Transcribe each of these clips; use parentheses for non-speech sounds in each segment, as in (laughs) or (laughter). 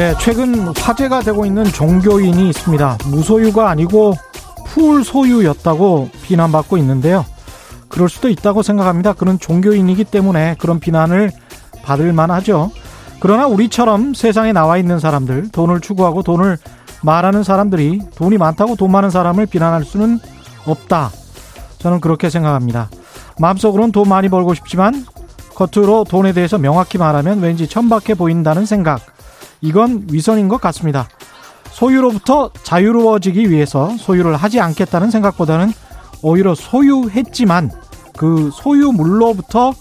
네, 최근 화제가 되고 있는 종교인이 있습니다. 무소유가 아니고 풀 소유였다고 비난받고 있는데요. 그럴 수도 있다고 생각합니다. 그런 종교인이기 때문에 그런 비난을 받을 만하죠. 그러나 우리처럼 세상에 나와 있는 사람들, 돈을 추구하고 돈을 말하는 사람들이 돈이 많다고 돈 많은 사람을 비난할 수는 없다. 저는 그렇게 생각합니다. 마음속으로는 돈 많이 벌고 싶지만 겉으로 돈에 대해서 명확히 말하면 왠지 천박해 보인다는 생각. 이건 위선인 것 같습니다. 소유로부터 자유로워지기 위해서 소유를 하지 않겠다는 생각보다는 오히려 소유했지만 그 소유물로부터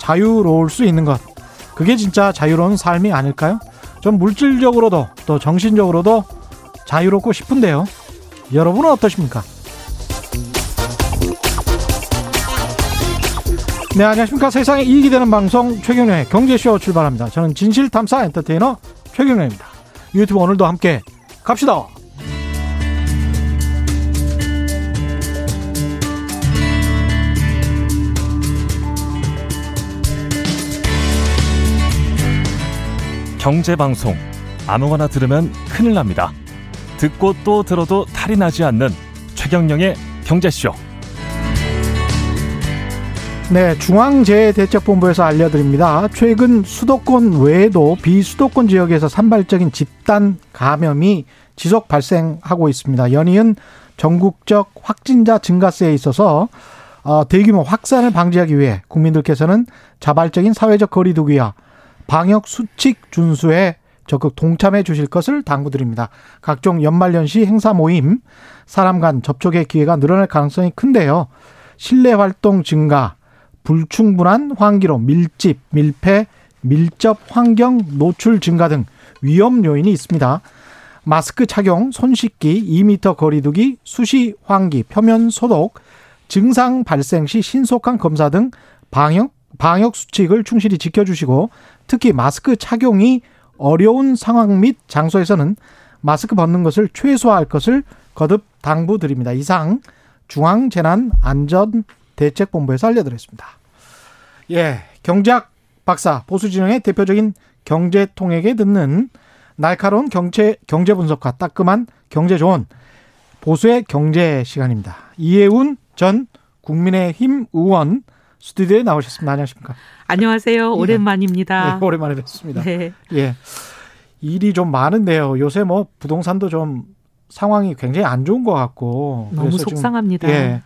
자유로울 수 있는 것. 그게 진짜 자유로운 삶이 아닐까요? 좀 물질적으로도 또 정신적으로도 자유롭고 싶은데요. 여러분은 어떠십니까? 네, 안녕하십니까. 세상에 이익이 되는 방송 최경련의 경제쇼 출발합니다. 저는 진실탐사 엔터테이너 최경련입니다. 유튜브 오늘도 함께 갑시다. 경제방송 아무거나 들으면 큰일 납니다. 듣고 또 들어도 탈이 나지 않는 최경령의 경제쇼. 네, 중앙재해대책본부에서 알려드립니다. 최근 수도권 외에도 비수도권 지역에서 산발적인 집단 감염이 지속 발생하고 있습니다. 연이은 전국적 확진자 증가세에 있어서 어, 대규모 확산을 방지하기 위해 국민들께서는 자발적인 사회적 거리두기와 방역 수칙 준수에 적극 동참해 주실 것을 당부드립니다. 각종 연말연시 행사 모임, 사람 간 접촉의 기회가 늘어날 가능성이 큰데요. 실내 활동 증가, 불충분한 환기로 밀집, 밀폐, 밀접 환경 노출 증가 등 위험 요인이 있습니다. 마스크 착용, 손 씻기, 2미터 거리두기, 수시 환기, 표면 소독, 증상 발생 시 신속한 검사 등 방역 방역 수칙을 충실히 지켜주시고 특히 마스크 착용이 어려운 상황 및 장소에서는 마스크 벗는 것을 최소화할 것을 거듭 당부드립니다. 이상 중앙재난안전 대책본부에서 알려드렸습니다. 예, 경제학 박사 보수진영의 대표적인 경제통에게 듣는 날카로운 경제 경제 분석과 따끔한 경제 조언 보수의 경제 시간입니다. 이혜운 전 국민의힘 의원 스튜디오에 나오셨습니다. 안녕하십니까? 안녕하세요. 오랜만입니다. 네, 오랜만에 뵙습니다. 네. 예. 일이 좀 많은데요. 요새 뭐 부동산도 좀 상황이 굉장히 안 좋은 것 같고 너무 속상합니다. 예.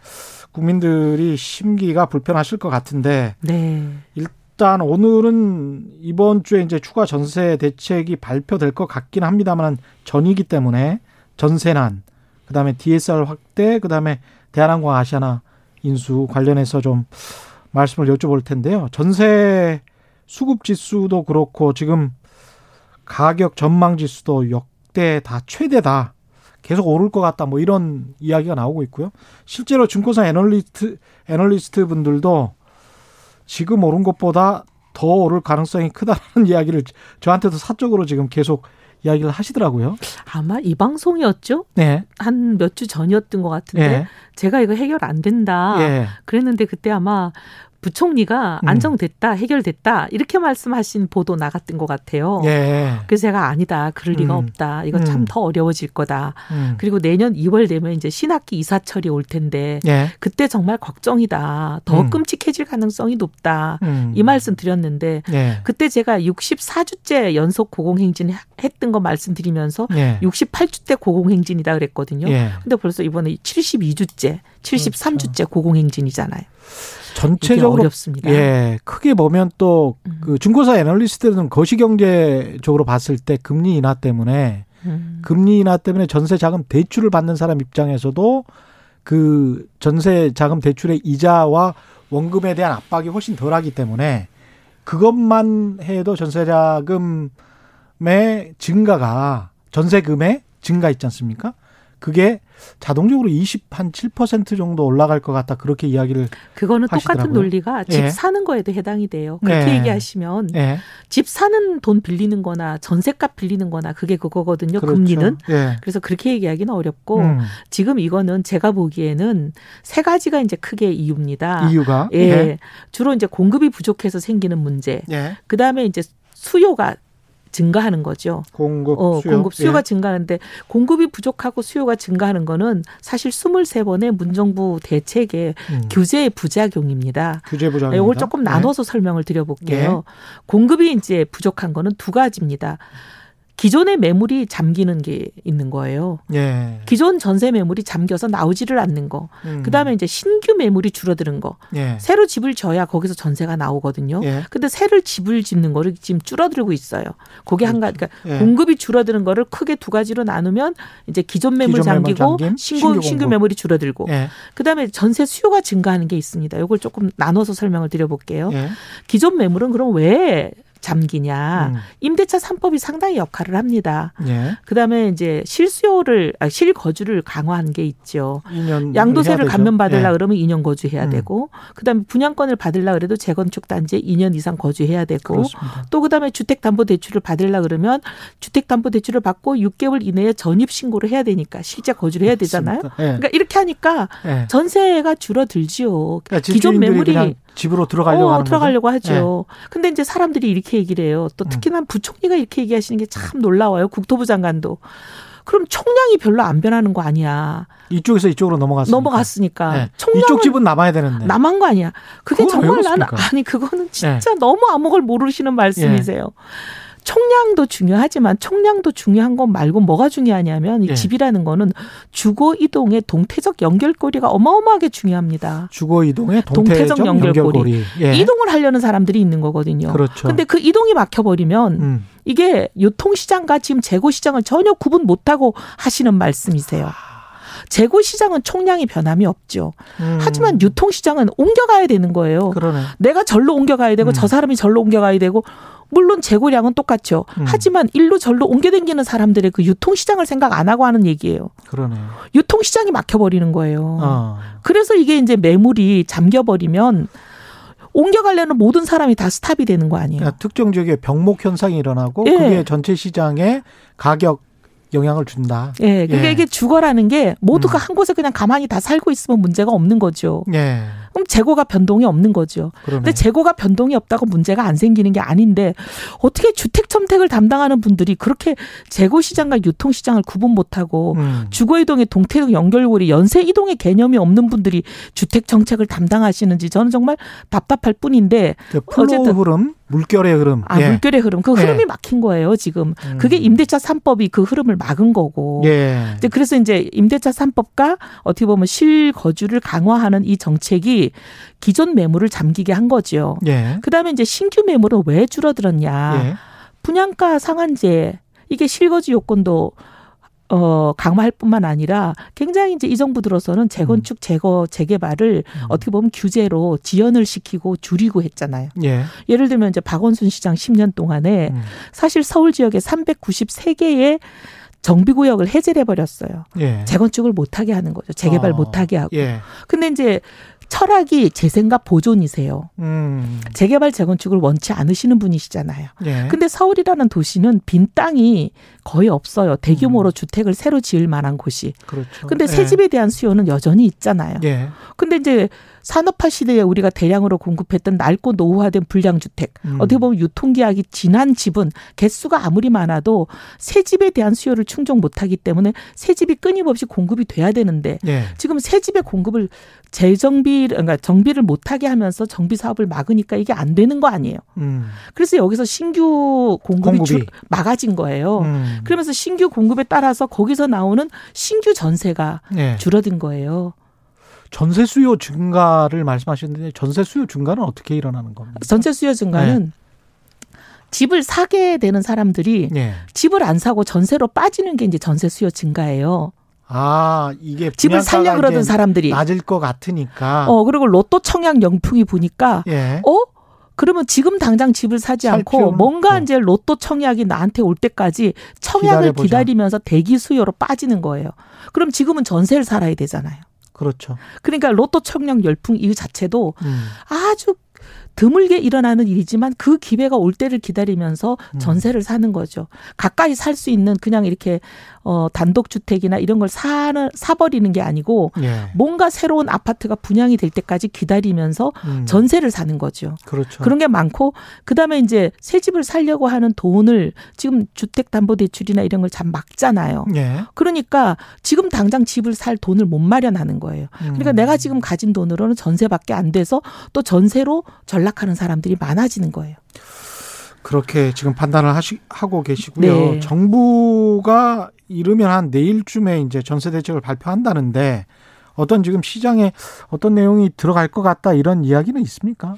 국민들이 심기가 불편하실 것 같은데 네. 일단 오늘은 이번 주에 이제 추가 전세 대책이 발표될 것 같긴 합니다만 전이기 때문에 전세난 그다음에 DSR 확대 그다음에 대한항공 아시아나 인수 관련해서 좀 말씀을 여쭤볼 텐데요. 전세 수급 지수도 그렇고 지금 가격 전망 지수도 역대 다 최대다. 계속 오를 것 같다. 뭐 이런 이야기가 나오고 있고요. 실제로 증권사 애널리스트 애널리스트 분들도 지금 오른 것보다 더 오를 가능성이 크다는 (laughs) 이야기를 저한테도 사적으로 지금 계속 이야기를 하시더라고요. 아마 이 방송이었죠? 네. 한 몇 주 전이었던 것 같은데 네. 제가 이거 해결 안 된다. 네. 그랬는데 그때 아마 부총리가 음. 안정됐다, 해결됐다 이렇게 말씀하신 보도 나갔던 것 같아요. 예. 그래서 제가 아니다, 그럴 리가 음. 없다. 이거 참더 음. 어려워질 거다. 음. 그리고 내년 2월 되면 이제 신학기 이사철이 올 텐데 예. 그때 정말 걱정이다. 더 음. 끔찍해질 가능성이 높다. 음. 이 말씀 드렸는데 예. 그때 제가 64주째 연속 고공행진 했던 거 말씀드리면서 예. 68주째 고공행진이다 그랬거든요. 예. 근데 벌써 이번에 72주째, 73주째 그렇죠. 고공행진이잖아요. 전체적으로 어렵습니다. 예, 크게 보면 또그 음. 중고사 애널리스트들은 거시경제적으로 봤을 때 금리 인하 때문에 음. 금리 인하 때문에 전세 자금 대출을 받는 사람 입장에서도 그 전세 자금 대출의 이자와 원금에 대한 압박이 훨씬 덜하기 때문에 그것만 해도 전세 자금의 증가가 전세금의 증가 있지 않습니까? 그게 자동적으로 20한7% 정도 올라갈 것 같다 그렇게 이야기를 그거는 하시더라고요. 똑같은 논리가 집 예. 사는 거에도 해당이 돼요. 그렇게 네. 얘기하시면 예. 집 사는 돈 빌리는 거나 전세값 빌리는 거나 그게 그거거든요. 그렇죠. 금리는. 예. 그래서 그렇게 얘기하기는 어렵고 음. 지금 이거는 제가 보기에는 세 가지가 이제 크게 이유입니다. 이유가 예. 예. 주로 이제 공급이 부족해서 생기는 문제. 예. 그다음에 이제 수요가 증가하는 거죠. 공급 어, 수요. 공급 수요가 예. 증가하는데 공급이 부족하고 수요가 증가하는 거는 사실 23번의 문정부 대책의 음. 규제의 부작용입니다. 규제 부작용. 이걸 조금 나눠서 네. 설명을 드려볼게요. 예. 공급이 이제 부족한 거는 두 가지입니다. 기존의 매물이 잠기는 게 있는 거예요. 예. 기존 전세 매물이 잠겨서 나오지를 않는 거. 음. 그다음에 이제 신규 매물이 줄어드는 거. 예. 새로 집을 져야 거기서 전세가 나오거든요. 예. 근데 새를 집을 짓는 거를 지금 줄어들고 있어요. 그게 한 가지 그러니까 예. 공급이 줄어드는 거를 크게 두 가지로 나누면 이제 기존 매물 기존 잠기고 매물 신고 신규, 신규 매물이 줄어들고 예. 그다음에 전세 수요가 증가하는 게 있습니다. 이걸 조금 나눠서 설명을 드려 볼게요. 예. 기존 매물은 그럼 왜 잠기냐. 음. 임대차 3법이 상당히 역할을 합니다. 예. 그다음에 이제 실수요를 아, 실거주를 강화한 게 있죠. 양도세를 감면 받으려 예. 그러면 2년 거주해야 음. 되고 그다음에 분양권을 받으려 그래도 재건축 단지에 2년 이상 거주해야 되고 그렇습니다. 또 그다음에 주택 담보 대출을 받으려 그러면 주택 담보 대출을 받고 6개월 이내에 전입 신고를 해야 되니까 실제 거주를 해야 되잖아요. 예. 그러니까 이렇게 하니까 예. 전세가 줄어들지요. 그러니까 기존 매물이 집으로 들어가려고 어, 하는 들어가려고 거죠? 하죠. 네. 근데 이제 사람들이 이렇게 얘기를 해요. 또 음. 특히나 부총리가 이렇게 얘기하시는 게 참 놀라워요. 국토부 장관도. 그럼 총량이 별로 안 변하는 거 아니야. 이쪽에서 이쪽으로 넘어갔으니까. 넘어갔으니까. 네. 이쪽 집은 남아야 되는데. 남은 거 아니야. 그게 정말 나는 아니 그거는 진짜 네. 너무 아무걸 모르시는 말씀이세요. 네. 총량도 중요하지만 총량도 중요한 건 말고 뭐가 중요하냐면 이 예. 집이라는 거는 주거 이동의 동태적 연결고리가 어마어마하게 중요합니다. 주거 이동의 동태적, 동태적 연결고리. 연결고리. 예. 이동을 하려는 사람들이 있는 거거든요. 그렇죠. 근데 그 이동이 막혀 버리면 음. 이게 유통시장과 지금 재고시장을 전혀 구분 못하고 하시는 말씀이세요. 재고 시장은 총량이 변함이 없죠. 음. 하지만 유통 시장은 옮겨가야 되는 거예요. 그러네. 내가 절로 옮겨가야 되고 음. 저 사람이 절로 옮겨가야 되고 물론 재고량은 똑같죠. 음. 하지만 일로 절로 옮겨다니는 사람들의 그 유통시장을 생각 안 하고 하는 얘기예요. 그러네요. 유통시장이 막혀버리는 거예요. 어. 그래서 이게 이제 매물이 잠겨버리면 옮겨가려는 모든 사람이 다 스탑이 되는 거 아니에요. 그러니까 특정 지역에 병목 현상이 일어나고 예. 그게 전체 시장에 가격 영향을 준다. 예. 그러니까 예. 이게 주거라는 게 모두가 음. 한 곳에 그냥 가만히 다 살고 있으면 문제가 없는 거죠. 예. 그럼 재고가 변동이 없는 거죠. 그러네. 근데 재고가 변동이 없다고 문제가 안 생기는 게 아닌데 어떻게 주택 정책을 담당하는 분들이 그렇게 재고 시장과 유통 시장을 구분 못하고 음. 주거 이동의 동태적 연결고리 연쇄 이동의 개념이 없는 분들이 주택 정책을 담당하시는지 저는 정말 답답할 뿐인데 그 어쨌든 흐름 물결의 흐름. 아, 예. 물결의 흐름. 그 흐름이 예. 막힌 거예요, 지금. 음. 그게 임대차 3법이 그 흐름을 막은 거고. 예. 이제 그래서 이제 임대차 3법과 어떻게 보면 실거주를 강화하는 이 정책이 기존 매물을 잠기게 한 거죠. 예. 그다음에 이제 신규 매물은 왜 줄어들었냐? 예. 분양가 상한제 이게 실거주 요건도 어, 강화할 뿐만 아니라 굉장히 이제 이 정부 들어서는 재건축, 음. 재거, 재개발을 음. 어떻게 보면 규제로 지연을 시키고 줄이고 했잖아요. 예. 예를 들면 이제 박원순 시장 10년 동안에 음. 사실 서울 지역에 393개의 정비구역을 해제를 해버렸어요. 예. 재건축을 못하게 하는 거죠. 재개발 어. 못하게 하고. 예. 근데 이제 철학이 재생과 보존이세요. 음. 재개발 재건축을 원치 않으시는 분이시잖아요. 예. 근데 서울이라는 도시는 빈 땅이 거의 없어요. 대규모로 음. 주택을 새로 지을 만한 곳이. 그렇죠. 근데 새 예. 집에 대한 수요는 여전히 있잖아요. 예. 근데 이제 산업화 시대에 우리가 대량으로 공급했던 낡고 노후화된 불량 주택 음. 어떻게 보면 유통기한이 지난 집은 개수가 아무리 많아도 새 집에 대한 수요를 충족 못 하기 때문에 새 집이 끊임없이 공급이 돼야 되는데 예. 지금 새 집의 공급을 재정비 그러니까 정비를 못하게 하면서 정비 사업을 막으니까 이게 안 되는 거 아니에요. 음. 그래서 여기서 신규 공급이, 공급이. 줄, 막아진 거예요. 음. 그러면서 신규 공급에 따라서 거기서 나오는 신규 전세가 예. 줄어든 거예요. 전세 수요 증가를 말씀하셨는데 전세 수요 증가는 어떻게 일어나는 겁니까? 전세 수요 증가는 네. 집을 사게 되는 사람들이 네. 집을 안 사고 전세로 빠지는 게 이제 전세 수요 증가예요. 아, 이게 집을 살려 그러던 사람들이 낮을 것 같으니까. 어, 그리고 로또 청약 영풍이 보니까 예. 어? 그러면 지금 당장 집을 사지 않고 뭔가 이제 로또 청약이 나한테 올 때까지 청약을 기다려보자. 기다리면서 대기 수요로 빠지는 거예요. 그럼 지금은 전세를 살아야 되잖아요. 그렇죠. 그러니까 로또 청약 열풍 이 자체도 음. 아주 드물게 일어나는 일이지만 그 기회가 올 때를 기다리면서 음. 전세를 사는 거죠. 가까이 살 수 있는 그냥 이렇게 어 단독 주택이나 이런 걸 사는 사버리는 게 아니고 예. 뭔가 새로운 아파트가 분양이 될 때까지 기다리면서 음. 전세를 사는 거죠. 그렇죠. 그런 게 많고 그다음에 이제 새 집을 살려고 하는 돈을 지금 주택 담보 대출이나 이런 걸 참 막잖아요. 예. 그러니까 지금 당장 집을 살 돈을 못 마련하는 거예요. 그러니까 음. 내가 지금 가진 돈으로는 전세밖에 안 돼서 또 전세로 전락하는 사람들이 많아지는 거예요. 그렇게 지금 판단을 하시, 하고 계시고요. 네. 정부가 이르면 한 내일쯤에 이제 전세 대책을 발표한다는데 어떤 지금 시장에 어떤 내용이 들어갈 것 같다 이런 이야기는 있습니까?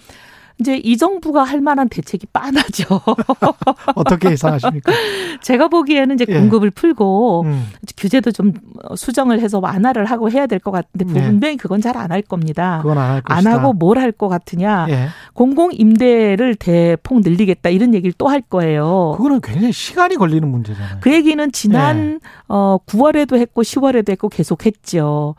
이제 이 정부가 할 만한 대책이 빤하죠. (laughs) 어떻게 예상하십니까? 제가 보기에는 이제 예. 공급을 예. 풀고 음. 규제도 좀 수정을 해서 완화를 하고 해야 될 것 같은데 네. 분명히 그건 잘 안 할 겁니다. 그건 안 할. 안 하고 뭘 할 것 같으냐? 예. 공공 임대를 대폭 늘리겠다 이런 얘기를 또 할 거예요. 그거는 굉장히 시간이 걸리는 문제잖아요. 그 얘기는 지난 예. 어 9월에도 했고 10월에도 했고 계속 했죠.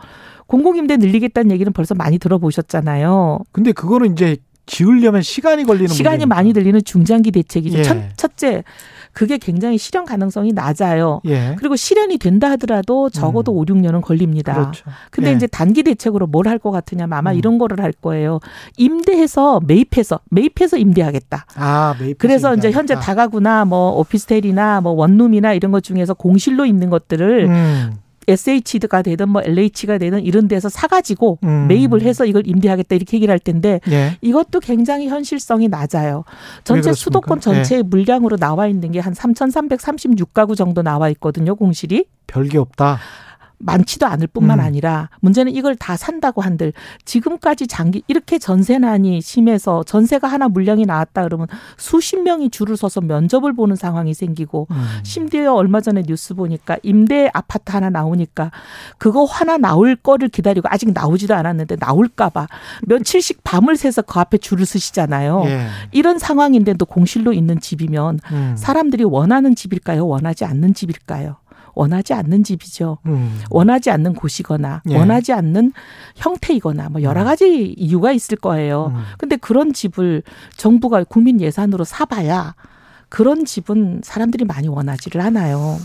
공공임대 늘리겠다는 얘기는 벌써 많이 들어보셨잖아요. 근데 그거는 이제 지으려면 시간이 걸리는 시간이 문제니까. 많이 들리는 중장기 대책이죠. 예. 첫, 첫째 그게 굉장히 실현 가능성이 낮아요. 예. 그리고 실현이 된다 하더라도 적어도 음. 5, 6년은 걸립니다. 그렇죠. 근데 예. 이제 단기 대책으로 뭘 할 것 같으냐면 아마 음. 이런 거를 할 거예요. 임대해서 매입해서 매입해서 임대하겠다. 아, 매입 그래서 이제 현재 다가구나 뭐 오피스텔이나 뭐 원룸이나 이런 것 중에서 공실로 있는 것들을 음. SH가 되든 뭐 LH가 되든 이런 데서 사가지고 음. 매입을 해서 이걸 임대하겠다 이렇게 얘기를 할 텐데 예. 이것도 굉장히 현실성이 낮아요. 전체 수도권 전체 예. 물량으로 나와 있는 게 한 3,336가구 정도 나와 있거든요, 공실이. 별게 없다. 많지도 않을 뿐만 음. 아니라 문제는 이걸 다 산다고 한들 지금까지 장기 이렇게 전세난이 심해서 전세가 하나 물량이 나왔다 그러면 수십 명이 줄을 서서 면접을 보는 상황이 생기고 음. 심지어 얼마 전에 뉴스 보니까 임대 아파트 하나 나오니까 그거 하나 나올 거를 기다리고 아직 나오지도 않았는데 나올까봐 며칠씩 밤을 새서 그 앞에 줄을 서시잖아요. 예. 이런 상황인데도 공실로 있는 집이면 음. 사람들이 원하는 집일까요? 원하지 않는 집일까요? 원하지 않는 집이죠. 음. 원하지 않는 곳이거나 예. 원하지 않는 형태이거나 뭐 여러 음. 가지 이유가 있을 거예요. 음. 근데 그런 집을 정부가 국민 예산으로 사봐야 그런 집은 사람들이 많이 원하지를 않아요.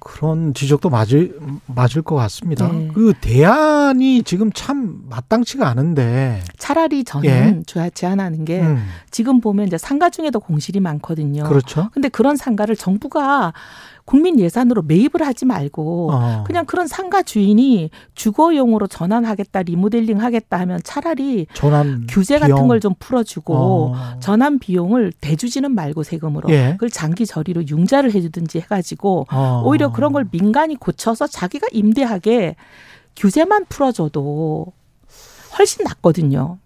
그런 지적도 맞을 맞을 것 같습니다. 네. 그 대안이 지금 참 마땅치가 않은데 차라리 저는 예. 제안하는 게 음. 지금 보면 이제 상가 중에도 공실이 많거든요. 그렇죠. 근데 그런 상가를 정부가 국민 예산으로 매입을 하지 말고 어. 그냥 그런 상가 주인이 주거용으로 전환하겠다 리모델링 하겠다 하면 차라리 전환 규제 비용. 같은 걸 좀 풀어주고 어. 전환 비용을 대주지는 말고 세금으로 예. 그걸 장기 저리로 융자를 해주든지 해가지고 어. 오히려 그런 걸 민간이 고쳐서 자기가 임대하게 규제만 풀어줘도 훨씬 낫거든요.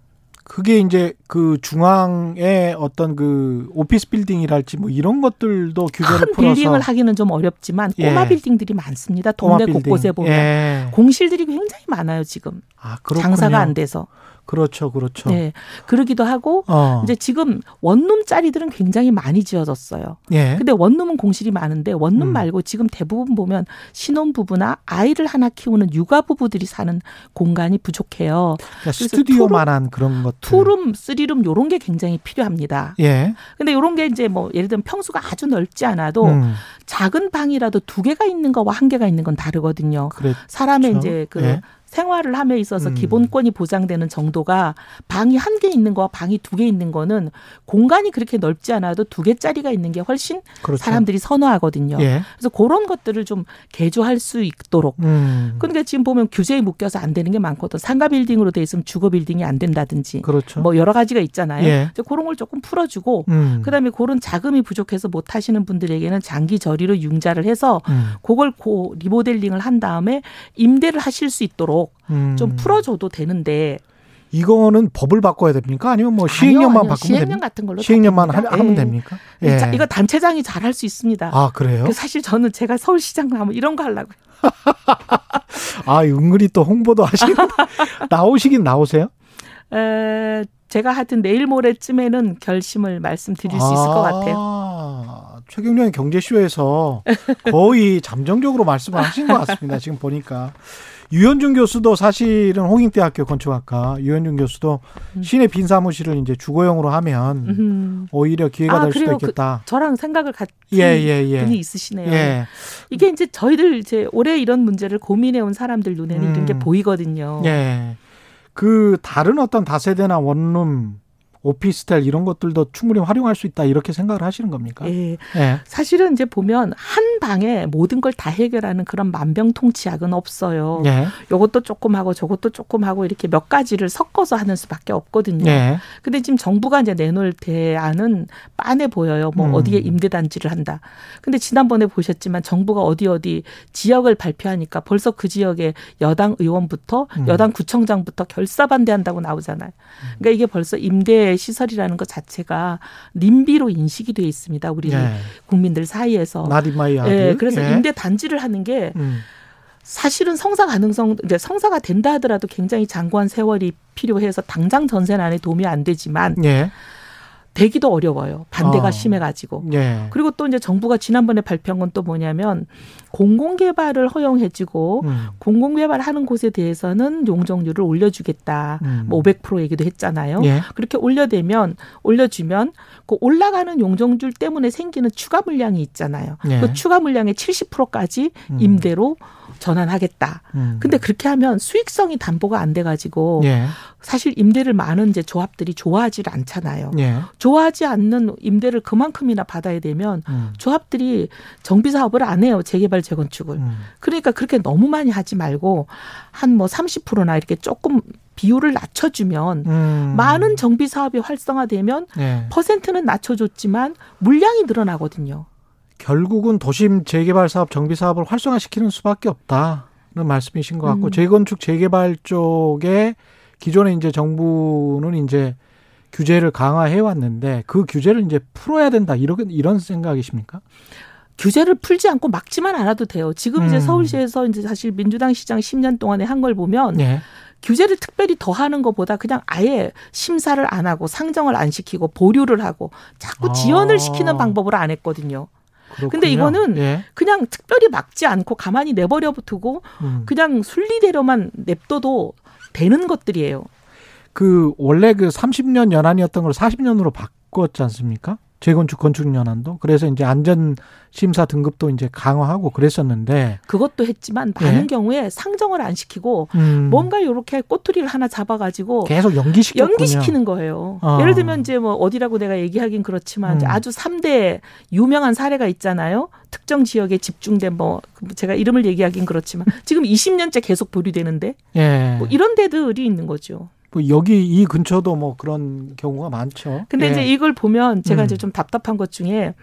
그게 이제 그 중앙에 어떤 그 오피스 빌딩이랄지 뭐 이런 것들도 규제를 큰 풀어서 빌딩을 하기는 좀 어렵지만 꼬마 예. 빌딩들이 많습니다. 동네 곳곳에 보면 예. 공실들이 굉장히 많아요 지금. 아, 장사가 안 돼서. 그렇죠, 그렇죠. 네, 그러기도 하고 어. 이제 지금 원룸 짜리들은 굉장히 많이 지어졌어요. 예. 근데 원룸은 공실이 많은데 원룸 음. 말고 지금 대부분 보면 신혼 부부나 아이를 하나 키우는 육아 부부들이 사는 공간이 부족해요. 그러니까 스튜디오만한 그런 것. 투룸, 쓰리룸 요런 게 굉장히 필요합니다. 예. 근데 요런 게 이제 뭐 예를 들면 평수가 아주 넓지 않아도 음. 작은 방이라도 두 개가 있는 거와 한 개가 있는 건 다르거든요. 그렇죠. 사람의 이제 그 예. 생활을 함에 있어서 음. 기본권이 보장되는 정도가 방이 한 개 있는 거와 방이 두 개 있는 거는 공간이 그렇게 넓지 않아도 두 개짜리가 있는 게 훨씬 그렇죠. 사람들이 선호하거든요. 예. 그래서 그런 것들을 좀 개조할 수 있도록. 음. 그러니까 지금 보면 규제에 묶여서 안 되는 게 많거든. 상가 빌딩으로 돼 있으면 주거 빌딩이 안 된다든지. 그렇죠. 뭐 여러 가지가 있잖아요. 예. 그런 걸 조금 풀어주고 음. 그다음에 그런 자금이 부족해서 못 하시는 분들에게는 장기 저리로 융자를 해서 음. 그걸 고 리모델링을 한 다음에 임대를 하실 수 있도록 음. 좀 풀어줘도 되는데 이거는 법을 바꿔야 됩니까? 아니면 뭐 시행령만 아니요, 바꾸면 시행령 됩니까? 같은 걸로 시행령만 하, 면 예. 됩니까? 예. 자, 이거 단체장이 잘 할 수 있습니다. 아 그래요? 그 사실 저는 제가 서울시장 나면 이런 거 하려고요. (laughs) 아 은근히 또 홍보도 하시는 (laughs) 나오시긴 나오세요? 에, 제가 하여튼 내일 모레쯤에는 결심을 말씀드릴 수 있을 것 같아요. 아, 최경련의 경제쇼에서 거의 잠정적으로 말씀을 하신 것 같습니다. 지금 보니까. 유현준 교수도 사실은 홍익대학교 건축학과 유현준 교수도 음. 시내 빈 사무실을 이제 주거용으로 하면 음. 오히려 기회가 아, 될 수도 그 있겠다. 그 저랑 생각을 같은 예, 예, 예. 분이 있으시네요. 예. 이게 이제 저희들 이제 올해 이런 문제를 고민해 온 사람들 눈에는 음. 이런 게 음. 보이거든요. 예. 그 다른 어떤 다세대나 원룸 오피스텔 이런 것들도 충분히 활용할 수 있다 이렇게 생각을 하시는 겁니까? 예. 예. 사실은 이제 보면 한 방에 모든 걸 다 해결하는 그런 만병통치약은 없어요. 예. 요것도 조금 하고 저것도 조금 하고 이렇게 몇 가지를 섞어서 하는 수밖에 없거든요. 예. 근데 지금 정부가 이제 내놓을 대안은 빤해 보여요. 뭐 음. 어디에 임대 단지를 한다. 근데 지난번에 보셨지만 정부가 어디 어디 지역을 발표하니까 벌써 그 지역에 여당 의원부터 음. 여당 구청장부터 결사 반대한다고 나오잖아요. 그러니까 이게 벌써 임대 시설이라는 것 자체가 림비로 인식이 돼 있습니다. 우리 네. 국민들 사이에서. 아들. 네, 그래서 네. 임대 단지를 하는 게 음. 사실은 성사 가능성 이제 성사가 된다 하더라도 굉장히 장구한 세월이 필요해서 당장 전세 난에 도움이 안 되지만 네. 되기도 어려워요. 반대가 어. 심해가지고. 예. 그리고 또 이제 정부가 지난번에 발표한 건 또 뭐냐면 공공개발을 허용해주고 음. 공공개발 하는 곳에 대해서는 용적률을 올려주겠다. 음. 뭐 500% 얘기도 했잖아요. 예. 그렇게 올려대면 올려주면 그 올라가는 용적률 때문에 생기는 추가 물량이 있잖아요. 예. 그 추가 물량의 70%까지 음. 임대로 전환하겠다. 음. 근데 그렇게 하면 수익성이 담보가 안 돼 가지고 예. 사실 임대를 많은 이제 조합들이 좋아하지 않잖아요. 예. 좋아하지 않는 임대를 그만큼이나 받아야 되면 음. 조합들이 정비 사업을 안 해요. 재개발 재건축을. 음. 그러니까 그렇게 너무 많이 하지 말고 한 뭐 30%나 이렇게 조금 비율을 낮춰주면 음. 많은 정비 사업이 활성화되면 예. 퍼센트는 낮춰줬지만 물량이 늘어나거든요. 결국은 도심 재개발 사업, 정비 사업을 활성화시키는 수밖에 없다는 말씀이신 것 같고 음. 재건축 재개발 쪽에 기존에 이제 정부는 이제 규제를 강화해 왔는데 그 규제를 이제 풀어야 된다 이런 이런 생각이십니까? 규제를 풀지 않고 막지만 않아도 돼요. 지금 이제 음. 서울시에서 이제 사실 민주당 시장 10년 동안에 한 걸 보면 네. 규제를 특별히 더 하는 것보다 그냥 아예 심사를 안 하고 상정을 안 시키고 보류를 하고 자꾸 지연을 아. 시키는 방법으로 안 했거든요. 그렇군요. 근데 이거는 예. 그냥 특별히 막지 않고 가만히 내버려 두고 음. 그냥 순리대로만 냅둬도 되는 것들이에요. 그 원래 그 30년 연한이었던 걸 40년으로 바꿨지 않습니까? 재건축 건축 연한도 그래서 이제 안전 심사 등급도 이제 강화하고 그랬었는데 그것도 했지만 많은 예. 경우에 상정을 안 시키고 음. 뭔가 이렇게 꼬투리를 하나 잡아가지고 계속 연기시켰 연기시키는 거예요. 어. 예를 들면 이제 뭐 어디라고 내가 얘기하긴 그렇지만 음. 아주 3대 유명한 사례가 있잖아요. 특정 지역에 집중된 뭐 제가 이름을 얘기하긴 그렇지만 지금 20년째 계속 보류되는데 예. 뭐 이런 데들이 있는 거죠. 뭐 여기 이 근처도 뭐 그런 경우가 많죠. 근데 예. 이제 이걸 보면 제가 음. 이제 좀 답답한 것 중에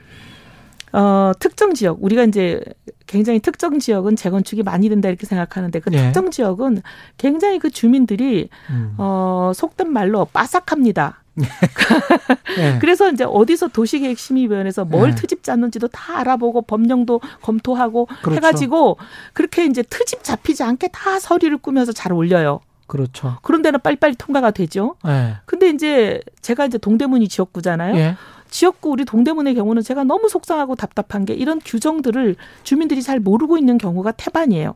어, 특정 지역, 우리가 이제 굉장히 특정 지역은 재건축이 많이 된다 이렇게 생각하는데 그 예. 특정 지역은 굉장히 그 주민들이 음. 어, 속된 말로 빠삭합니다. (laughs) 예. (laughs) 그래서 이제 어디서 도시계획심의위원회에서 뭘 예. 트집 잡는지도 다 알아보고 법령도 검토하고 그렇죠. 해가지고 그렇게 이제 트집 잡히지 않게 다 서류를 꾸며서 잘 올려요. 그렇죠. 그런 데는 빨리빨리 통과가 되죠. 네. 근데 이제 제가 이제 동대문이 지역구잖아요. 예. 지역구 우리 동대문의 경우는 제가 너무 속상하고 답답한 게 이런 규정들을 주민들이 잘 모르고 있는 경우가 태반이에요.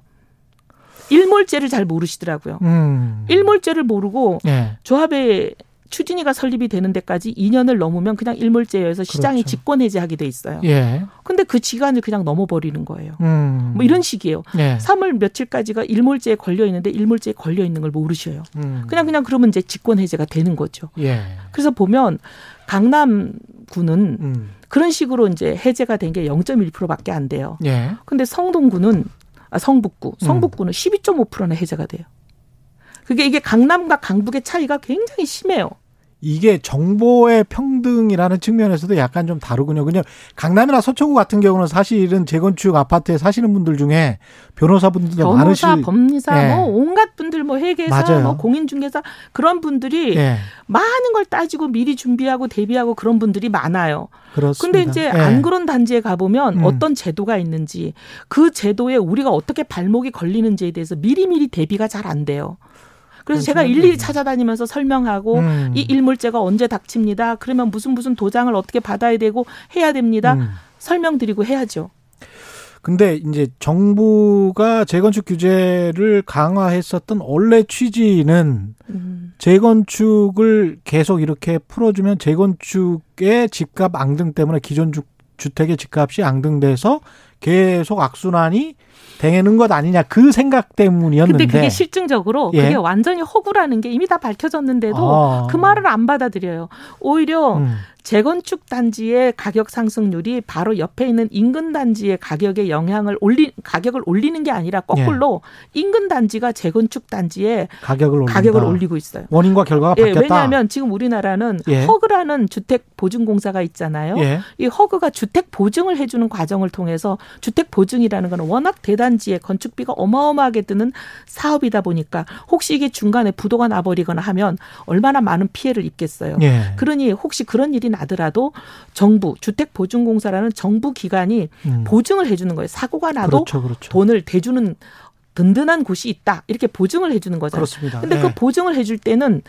일몰제를 잘 모르시더라고요. 음. 일몰제를 모르고 예. 조합의 추진위가 설립이 되는 데까지 2년을 넘으면 그냥 일몰제여서 시장이 그렇죠. 직권 해제하게 돼 있어요. 예. 근데 그 기간을 그냥 넘어버리는 거예요. 음. 뭐 이런 식이에요. 예. 3월 며칠까지가 일몰제에 걸려 있는데 일몰제에 걸려 있는 걸 모르셔요. 음. 그냥 그냥 그러면 이제 직권 해제가 되는 거죠. 예. 그래서 보면 강남구는 음. 그런 식으로 이제 해제가 된 게 0.1%밖에 안 돼요. 예. 근데 성동구는 아, 성북구, 성북구는 음. 12.5%나 해제가 돼요. 그게 이게 강남과 강북의 차이가 굉장히 심해요. 이게 정보의 평등이라는 측면에서도 약간 좀 다르군요. 그냥 강남이나 서초구 같은 경우는 사실은 재건축 아파트에 사시는 분들 중에 변호사분들도 변호사, 많으실 법리사, 예. 뭐 온갖 분들 뭐 회계사, 맞아요. 뭐 공인중개사 그런 분들이 예. 많은 걸 따지고 미리 준비하고 대비하고 그런 분들이 많아요. 그렇습니다. 근데 이제 예. 안 그런 단지에 가보면 음. 어떤 제도가 있는지 그 제도에 우리가 어떻게 발목이 걸리는지에 대해서 미리미리 대비가 잘 안 돼요. 그래서 제가 일일이 찾아다니면서 설명하고 음. 이 일물제가 언제 닥칩니다. 그러면 무슨 무슨 도장을 어떻게 받아야 되고 해야 됩니다. 음. 설명드리고 해야죠. 근데 이제 정부가 재건축 규제를 강화했었던 원래 취지는 음. 재건축을 계속 이렇게 풀어주면 재건축의 집값 앙등 때문에 기존 주, 주택의 집값이 앙등돼서 계속 악순환이 되는 것 아니냐 그 생각 때문이었는데. 근데 그게 실증적으로 예. 그게 완전히 허구라는 게 이미 다 밝혀졌는데도 아. 그 말을 안 받아들여요. 오히려 음. 재건축 단지의 가격 상승률이 바로 옆에 있는 인근 단지의 가격에 영향을 올리 가격을 올리는 게 아니라 거꾸로 예. 인근 단지가 재건축 단지에 가격을, 가격을 올리고 있어요. 원인과 결과가 예, 바뀌었다. 왜냐하면 지금 우리나라는 예. 허그라는 주택 보증 공사가 있잖아요. 예. 이 허그가 주택 보증을 해주는 과정을 통해서 주택 보증이라는 건 워낙 대단지에 건축비가 어마어마하게 드는 사업이다 보니까 혹시 이게 중간에 부도가 나버리거나 하면 얼마나 많은 피해를 입겠어요. 예. 그러니 혹시 그런 일이 나더라도 정부 주택보증공사라는 정부 기관이 음. 보증을 해주는 거예요. 사고가 나도 그렇죠, 그렇죠. 돈을 대주는 든든한 곳이 있다 이렇게 보증을 해주는 거잖아요. 그렇습니다. 근데 그 네. 그 보증을 해줄 때는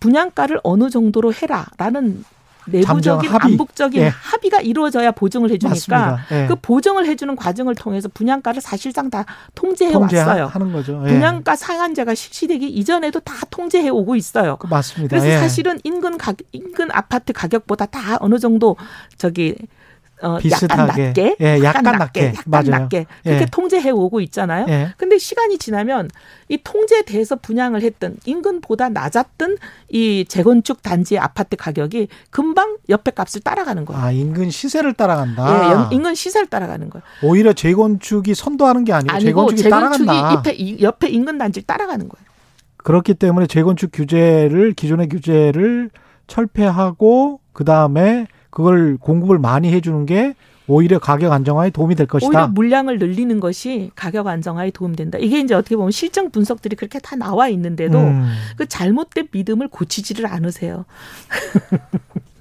분양가를 어느 정도로 해라라는 내부적인 합의. 암묵적인 예. 합의가 이루어져야 보증을 해주니까 예. 그 보증을 해주는 과정을 통해서 분양가를 사실상 다 통제해 왔어요. 하는 거죠. 예. 분양가 상한제가 실시되기 이전에도 다 통제해 오고 있어요. 그 맞습니다. 그래서 예. 사실은 인근 가 인근 아파트 가격보다 다 어느 정도 저기 어, 비슷하게. 약간 낮게, 예, 약간, 약간 낮게, 약간 맞아요. 낮게 그렇게 예. 통제해 오고 있잖아요. 예. 근데 시간이 지나면 이 통제돼서 분양을 했던 인근보다 낮았던 이 재건축 단지의 아파트 가격이 금방 옆에 값을 따라가는 거예요. 아, 인근 시세를 따라간다. 예, 인근 시세를 따라가는 거예요. 오히려 재건축이 선도하는 게 아니고, 아니고 재건축이, 재건축이 따라간다. 옆에 인근 단지를 따라가는 거예요. 그렇기 때문에 재건축 규제를 기존의 규제를 철폐하고 그 다음에 그걸 공급을 많이 해주는 게 오히려 가격 안정화에 도움이 될 것이다. 오히려 물량을 늘리는 것이 가격 안정화에 도움된다. 이게 이제 어떻게 보면 실증 분석들이 그렇게 다 나와 있는데도 음. 그 잘못된 믿음을 고치지를 않으세요.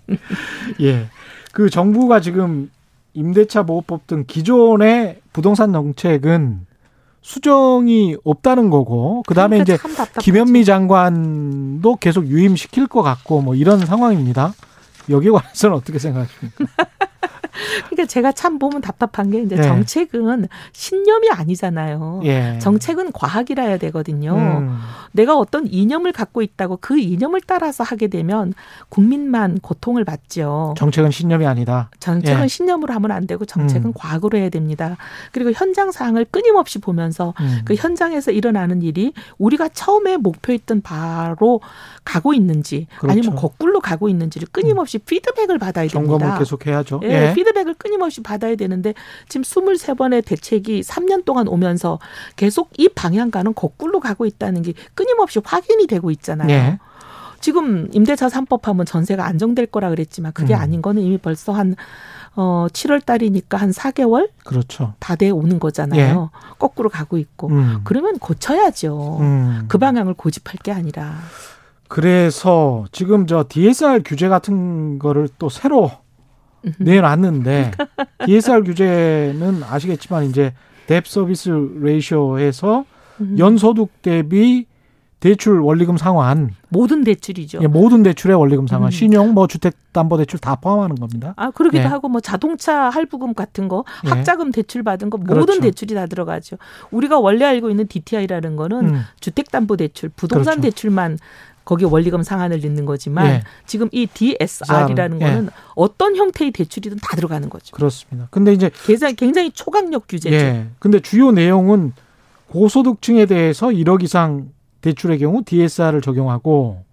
(laughs) 예. 그 정부가 지금 임대차 보호법 등 기존의 부동산 정책은 수정이 없다는 거고 그다음에 그러니까 이제 김현미 장관도 계속 유임시킬 것 같고 뭐 이런 상황입니다. 여기에 관해서는 어떻게 생각하십니까? (laughs) 그러니까 제가 참 보면 답답한 게 이제 예. 정책은 신념이 아니잖아요. 예. 정책은 과학이라 해야 되거든요. 음. 내가 어떤 이념을 갖고 있다고 그 이념을 따라서 하게 되면 국민만 고통을 받죠. 정책은 신념이 아니다. 정책은 예. 신념으로 하면 안 되고 정책은 음. 과학으로 해야 됩니다. 그리고 현장 상황을 끊임없이 보면서 음. 그 현장에서 일어나는 일이 우리가 처음에 목표했던 바로 가고 있는지 그렇죠. 아니면 거꾸로 가고 있는지를 끊임없이 피드백을 받아야 됩니다. 점검을 계속 해야죠. 예. 예. 피드백을 끊임없이 받아야 되는데 지금 23번의 대책이 3년 동안 오면서 계속 이 방향과는 거꾸로 가고 있다는 게 끊임없이 확인이 되고 있잖아요. 예. 지금 임대차 3법 하면 전세가 안정될 거라 그랬지만 그게 음. 아닌 거는 이미 벌써 한 어, 7월 달이니까 한 4개월? 그렇죠. 다 돼 오는 거잖아요. 예. 거꾸로 가고 있고. 음. 그러면 고쳐야죠. 음. 그 방향을 고집할 게 아니라. 그래서 지금 저 DSR 규제 같은 거를 또 새로 내놨는데 DSR 규제는 아시겠지만 이제 뎁 서비스 레이쇼에서 연소득 대비 대출 원리금 상환 모든 대출이죠. 예, 모든 대출의 원리금 상환, 음. 신용, 뭐 주택담보대출 다 포함하는 겁니다. 아 그러기도 예. 하고 뭐 자동차 할부금 같은 거, 예. 학자금 대출 받은 거 모든 그렇죠. 대출이 다 들어가죠. 우리가 원래 알고 있는 DTI라는 거는 음. 주택담보대출, 부동산 그렇죠. 대출만 거기 원리금 상한을 넣는 거지만 예. 지금 이 DSR이라는 예. 거는 어떤 형태의 대출이든 다 들어가는 거죠. 그렇습니다. 근데 이제 굉장히, 굉장히 초강력 규제죠. 예. 근데 주요 내용은 고소득층에 대해서 1억 이상 대출의 경우 DSR을 적용하고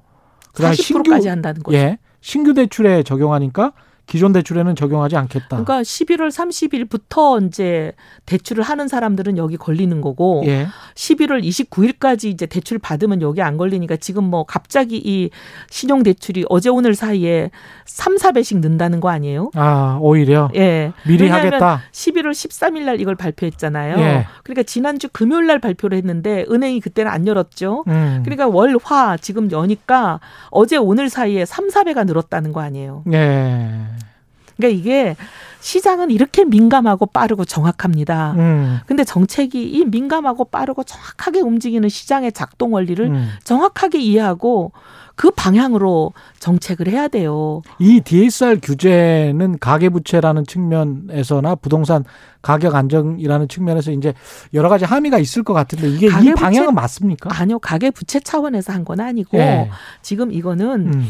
그다음에 신규 한다는 거죠. 예. 신규 대출에 적용하니까 기존 대출에는 적용하지 않겠다. 그러니까 11월 30일부터 이제 대출을 하는 사람들은 여기 걸리는 거고 예. 11월 29일까지 이제 대출 받으면 여기 안 걸리니까 지금 뭐 갑자기 이 신용 대출이 어제 오늘 사이에 3, 4배씩 는다는 거 아니에요? 아, 오히려 예. 미리 하겠다. 11월 13일 날 이걸 발표했잖아요. 예. 그러니까 지난주 금요일 날 발표를 했는데 은행이 그때는 안 열었죠. 음. 그러니까 월, 화 지금 여니까 어제 오늘 사이에 3, 4배가 늘었다는 거 아니에요. 예. 그러니까 이게 시장은 이렇게 민감하고 빠르고 정확합니다. 음. 근데 정책이 이 민감하고 빠르고 정확하게 움직이는 시장의 작동 원리를 음. 정확하게 이해하고 그 방향으로 정책을 해야 돼요. 이 DSR 규제는 가계부채라는 측면에서나 부동산 가격 안정이라는 측면에서 이제 여러 가지 함의가 있을 것 같은데 이게 이 방향은 맞습니까? 아니요. 가계부채 차원에서 한 건 아니고 네. 지금 이거는 음.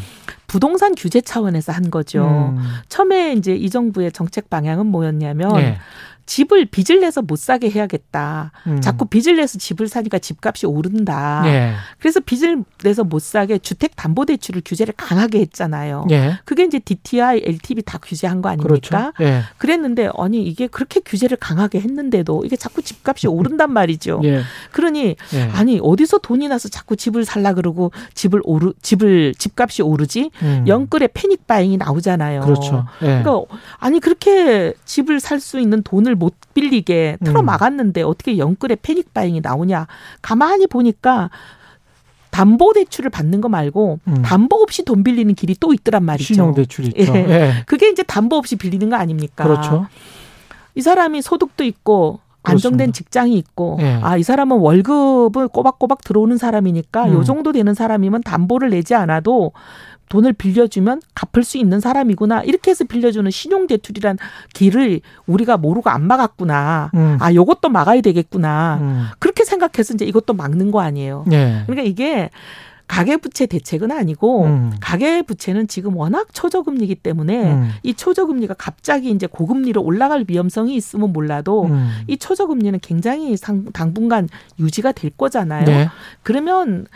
부동산 규제 차원에서 한 거죠. 음. 처음에 이제 이 정부의 정책 방향은 뭐였냐면 네. 집을 빚을 내서 못 사게 해야겠다. 음. 자꾸 빚을 내서 집을 사니까 집값이 오른다. 예. 그래서 빚을 내서 못 사게 주택 담보 대출을 규제를 강하게 했잖아요. 예. 그게 이제 DTI, LTV 다 규제한 거 아닙니까? 그렇죠. 예. 그랬는데 아니 이게 그렇게 규제를 강하게 했는데도 이게 자꾸 집값이 오른단 (laughs) 말이죠. 예. 그러니 예. 아니 어디서 돈이 나서 자꾸 집을 살라 그러고 집을 오르 집을 집값이 오르지? 음. 영끌에 패닉 바잉이 나오잖아요. 그렇죠. 예. 그러니까 아니 그렇게 집을 살 수 있는 돈을 못 빌리게 틀어 음. 막았는데 음. 어떻게 영끌에 패닉 바잉이 나오냐. 가만히 보니까 담보 대출을 받는 거 말고 음. 담보 없이 돈 빌리는 길이 또 있더란 말이죠. 신용 대출 있죠. 예. 예. 그게 이제 담보 없이 빌리는 거 아닙니까? 그렇죠. 이 사람이 소득도 있고 안정된 그렇습니다. 직장이 있고 예. 아이 사람은 월급을 꼬박꼬박 들어오는 사람이니까 음. 요 정도 되는 사람이면 담보를 내지 않아도 돈을 빌려주면 갚을 수 있는 사람이구나. 이렇게 해서 빌려주는 신용 대출이란 길을 우리가 모르고 안 막았구나. 음. 아, 요것도 막아야 되겠구나. 음. 그렇게 생각해서 이제 이것도 막는 거 아니에요. 네. 그러니까 이게 가계부채 대책은 아니고 음. 가계부채는 지금 워낙 초저금리이기 때문에 음. 이 초저금리가 갑자기 이제 고금리로 올라갈 위험성이 있으면 몰라도 음. 이 초저금리는 굉장히 상, 당분간 유지가 될 거잖아요. 네. 그러면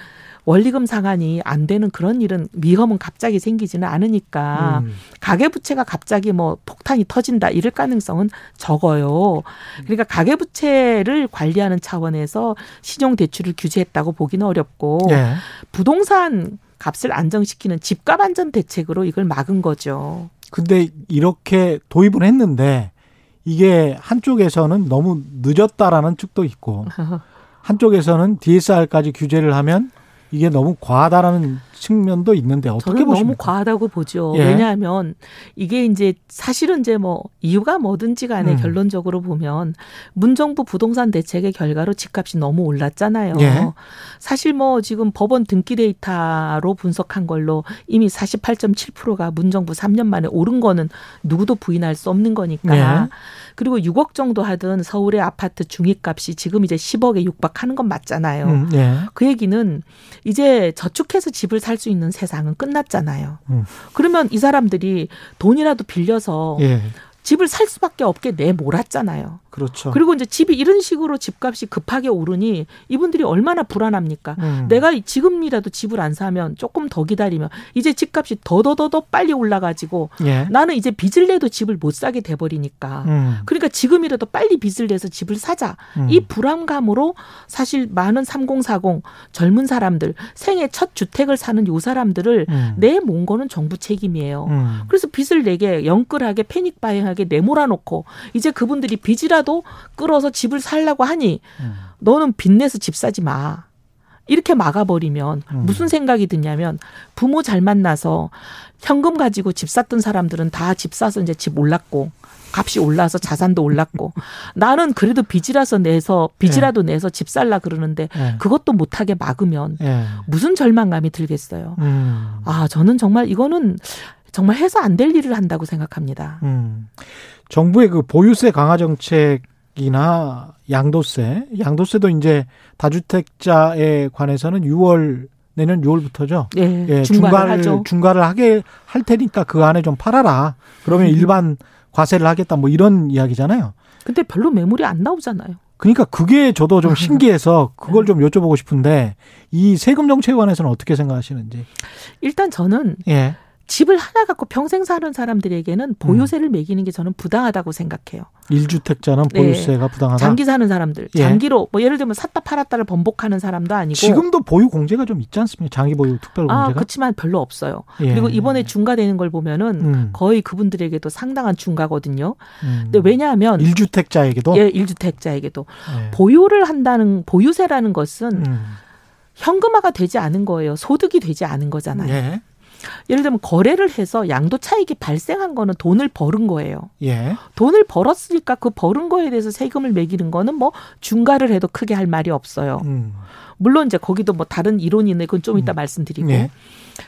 원리금 상환이 안 되는 그런 일은 위험은 갑자기 생기지는 않으니까 음. 가계부채가 갑자기 뭐 폭탄이 터진다 이럴 가능성은 적어요. 그러니까 가계부채를 관리하는 차원에서 신용대출을 규제했다고 보기는 어렵고 네. 부동산 값을 안정시키는 집값 안전 대책으로 이걸 막은 거죠. 근데 이렇게 도입을 했는데 이게 한쪽에서는 너무 늦었다라는 측도 있고 (laughs) 한쪽에서는 DSR까지 규제를 하면 이게 너무 과하다라는 측면도 있는데 어떻게 보십니까? 너무 과하다고 보죠. 예. 왜냐하면 이게 이제 사실은 이제 뭐 이유가 뭐든지 간에 음. 결론적으로 보면 문정부 부동산 대책의 결과로 집값이 너무 올랐잖아요. 예. 사실 뭐 지금 법원 등기 데이터로 분석한 걸로 이미 48.7%가 문정부 3년 만에 오른 거는 누구도 부인할 수 없는 거니까. 예. 그리고 6억 정도 하던 서울의 아파트 중위값이 지금 이제 10억에 육박하는 건 맞잖아요. 음, 예. 그 얘기는 이제 저축해서 집을 살 수 있는 세상은 끝났잖아요. 음. 그러면 이 사람들이 돈이라도 빌려서 예. 집을 살 수밖에 없게 내몰았잖아요. 그렇죠. 그리고 이제 집이 이런 식으로 집값이 급하게 오르니 이분들이 얼마나 불안합니까? 음. 내가 지금이라도 집을 안 사면 조금 더 기다리면 이제 집값이 더더더더 빨리 올라가지고 예. 나는 이제 빚을 내도 집을 못 사게 돼 버리니까. 음. 그러니까 지금이라도 빨리 빚을 내서 집을 사자. 음. 이 불안감으로 사실 많은 3040 젊은 사람들 생애 첫 주택을 사는 요 사람들을 음. 내몬 거는 정부 책임이에요. 음. 그래서 빚을 내게 영끌하게 패닉 바잉하게 내몰아놓고 이제 그분들이 빚이라도 끌어서 집을 살라고 하니 음. 너는 빚내서 집 사지 마. 이렇게 막아버리면 음. 무슨 생각이 드냐면 부모 잘 만나서 현금 가지고 집 샀던 사람들은 다 집 사서 이제 집 올랐고 값이 올라서 자산도 올랐고 (laughs) 나는 그래도 빚이라서 내서 빚이라도 네. 내서 집 살라 그러는데 네. 그것도 못하게 막으면 네. 무슨 절망감이 들겠어요. 음. 아 저는 정말 이거는 정말 해서 안 될 일을 한다고 생각합니다. 음. 정부의 그 보유세 강화 정책이나 양도세, 양도세도 이제 다주택자에 관해서는 6월 내년 6월부터죠. 예, 예 중과를 중과를, 중과를 하게 할 테니까 그 안에 좀 팔아라. 그러면 음. 일반 과세를 하겠다. 뭐 이런 이야기잖아요. 근데 별로 매물이 안 나오잖아요. 그러니까 그게 저도 좀 (laughs) 신기해서 그걸 좀 여쭤보고 싶은데 이 세금 정책에 관해서는 어떻게 생각하시는지. 일단 저는 예. 집을 하나 갖고 평생 사는 사람들에게는 보유세를 음. 매기는 게 저는 부당하다고 생각해요. 1주택자는 보유세가 네. 부당하다. 장기 사는 사람들, 예. 장기로 뭐 예를 들면 샀다 팔았다를 번복하는 사람도 아니고 지금도 보유 공제가 좀 있지 않습니까? 장기 보유 특별 공제가. 아, 그렇지만 별로 없어요. 예. 그리고 이번에 중과되는 걸 보면은 음. 거의 그분들에게도 상당한 중과거든요. 음. 근데 왜냐하면 1주택자에게도 예, 1주택자에게도 예. 보유를 한다는 보유세라는 것은 음. 현금화가 되지 않은 거예요. 소득이 되지 않은 거잖아요. 예. 예를 들면 거래를 해서 양도 차익이 발생한 거는 돈을 벌은 거예요. 예. 돈을 벌었으니까 그 벌은 거에 대해서 세금을 매기는 거는 뭐 중과를 해도 크게 할 말이 없어요. 음. 물론 이제 거기도 뭐 다른 이론이 있는 그건 좀 이따 음. 말씀드리고. 예.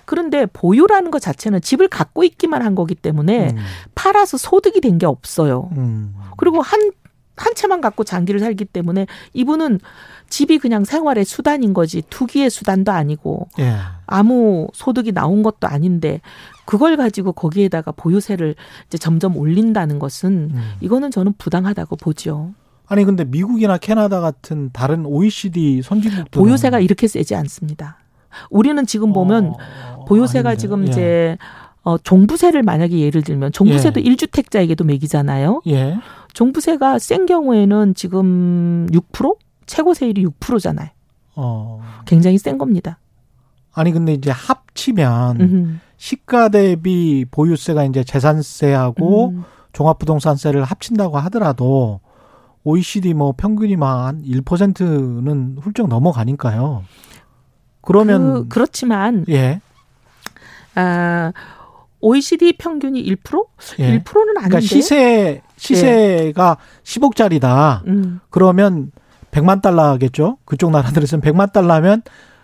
그런데 보유라는 것 자체는 집을 갖고 있기만 한 거기 때문에 음. 팔아서 소득이 된 게 없어요. 음. 그리고 한, 한 채만 갖고 장기를 살기 때문에 이분은 집이 그냥 생활의 수단인 거지 투기의 수단도 아니고 예. 아무 소득이 나온 것도 아닌데 그걸 가지고 거기에다가 보유세를 이제 점점 올린다는 것은 음. 이거는 저는 부당하다고 보죠. 아니 근데 미국이나 캐나다 같은 다른 OECD 선진국 보유세가 이렇게 세지 않습니다. 우리는 지금 보면 어, 보유세가 아니네. 지금 예. 이제 어 종부세를 만약에 예를 들면 종부세도 예. 1주택자에게도 매기잖아요. 예. 종부세가 센 경우에는 지금 6%? 최고 세율이 6%잖아요. 어. 굉장히 센 겁니다. 아니 근데 이제 합치면 음흠. 시가 대비 보유세가 이제 재산세하고 음. 종합부동산세를 합친다고 하더라도 OECD 뭐 평균이 만 1%는 훌쩍 넘어가니까요. 그러면 그, 그렇지만 예. 아 OECD 평균이 1%? 예. 1%는 아닌데. 그러니까 시세 시세가 예. 10억짜리다. 음. 그러면 100만 달러겠죠. 그쪽 나라들에서는 100만 달러면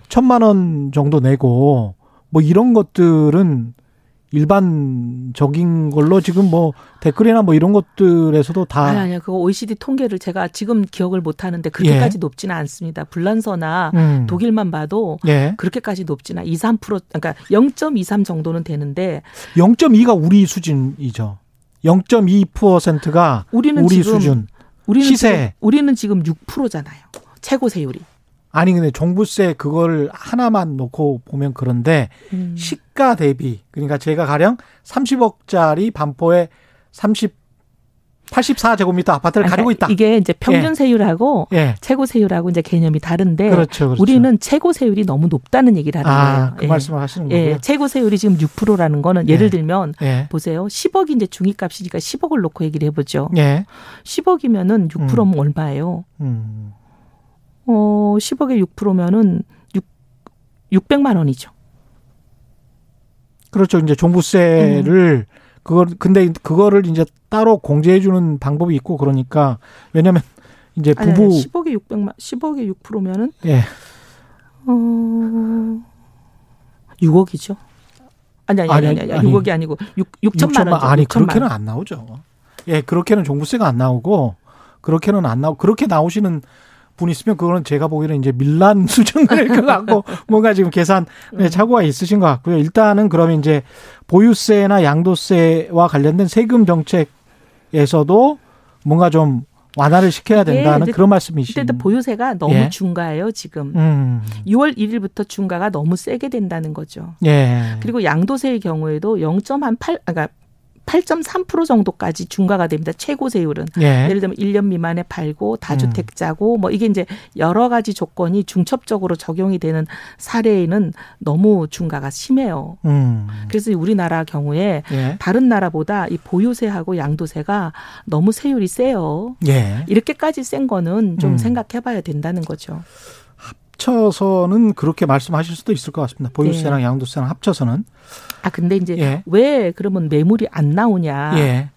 1000만 원 정도 내고 뭐 이런 것들은 일반적인 걸로 지금 뭐 댓글이나 뭐 이런 것들에서도 다 아니 아니요. 그거 OECD 통계를 제가 지금 기억을 못 하는데 그렇게까지 예. 높지는 않습니다. 불란서나 음. 독일만 봐도 예. 그렇게까지 높지는 2, 3% 그러니까 0.23 정도는 되는데 0.2가 우리 수준이죠. 0.2%가 우리는 우리 지금 수준. 우리는 시세. 지금, 우리는 지금 6%잖아요. 최고 세율이. 아니 근데 종부세 그걸 하나만 놓고 보면 그런데 음. 시가 대비 그러니까 제가 가령 30억짜리 반포에 30 84제곱미터 아파트를 아니, 가지고 있다. 이게 이제 평균 예. 세율하고 예. 최고 세율하고 이제 개념이 다른데 그렇죠, 그렇죠. 우리는 최고 세율이 너무 높다는 얘기를 하는 아, 거예요. 그 예. 말씀을 하시는 예. 거고요. 최고 세율이 지금 6%라는 거는 예를 예. 들면 예. 보세요. 10억이 이제 중위값이니까 10억을 놓고 얘기를 해 보죠. 10억이면은 6%면 음. 얼마예요? 음. 어, 10억에 6%면은 6, 600만 원이죠. 그렇죠. 이제 종부세를 음. 그걸 근데 그거를 이제 따로 공제해 주는 방법이 있고 그러니까 왜냐면 이제 부부 아니, 아니, 10억에 600만 10억에 6%면은 예. 어 6억이죠. 아니 아니 아니, 아니, 아니, 아니 6억이 아니고 6 6천만 원. 아니 6천만 그렇게는 안 나오죠. 예, 그렇게는 종부세가 안 나오고 그렇게는 안 나오고 그렇게 나오시는 분 있으면 그거는 제가 보기에는 이제 밀란 수준일 것 같고 뭔가 지금 계산에 네, 착오가 있으신 것 같고요. 일단은 그러면 이제 보유세나 양도세와 관련된 세금 정책에서도 뭔가 좀 완화를 시켜야 된다는 그런 말씀이시죠. 그때도 보유세가 너무 예. 중가예요, 지금. 음. 6월 1일부터 중가가 너무 세게 된다는 거죠. 예. 그리고 양도세의 경우에도 0.8, 그러니까 8.3% 정도까지 중과가 됩니다. 최고 세율은. 예. 를 들면 1년 미만에 팔고 다주택자고 음. 뭐 이게 이제 여러 가지 조건이 중첩적으로 적용이 되는 사례에는 너무 중과가 심해요. 음. 그래서 우리나라 경우에 예. 다른 나라보다 이 보유세하고 양도세가 너무 세율이 세요. 예. 이렇게까지 센 거는 좀 음. 생각해 봐야 된다는 거죠. 합쳐서는 그렇게 말씀하실 수도 있을 것 같습니다. 보유세랑 네. 양도세랑 합쳐서는. 아 근데 이제 예. 왜 그러면 매물이 안 나오냐? 예.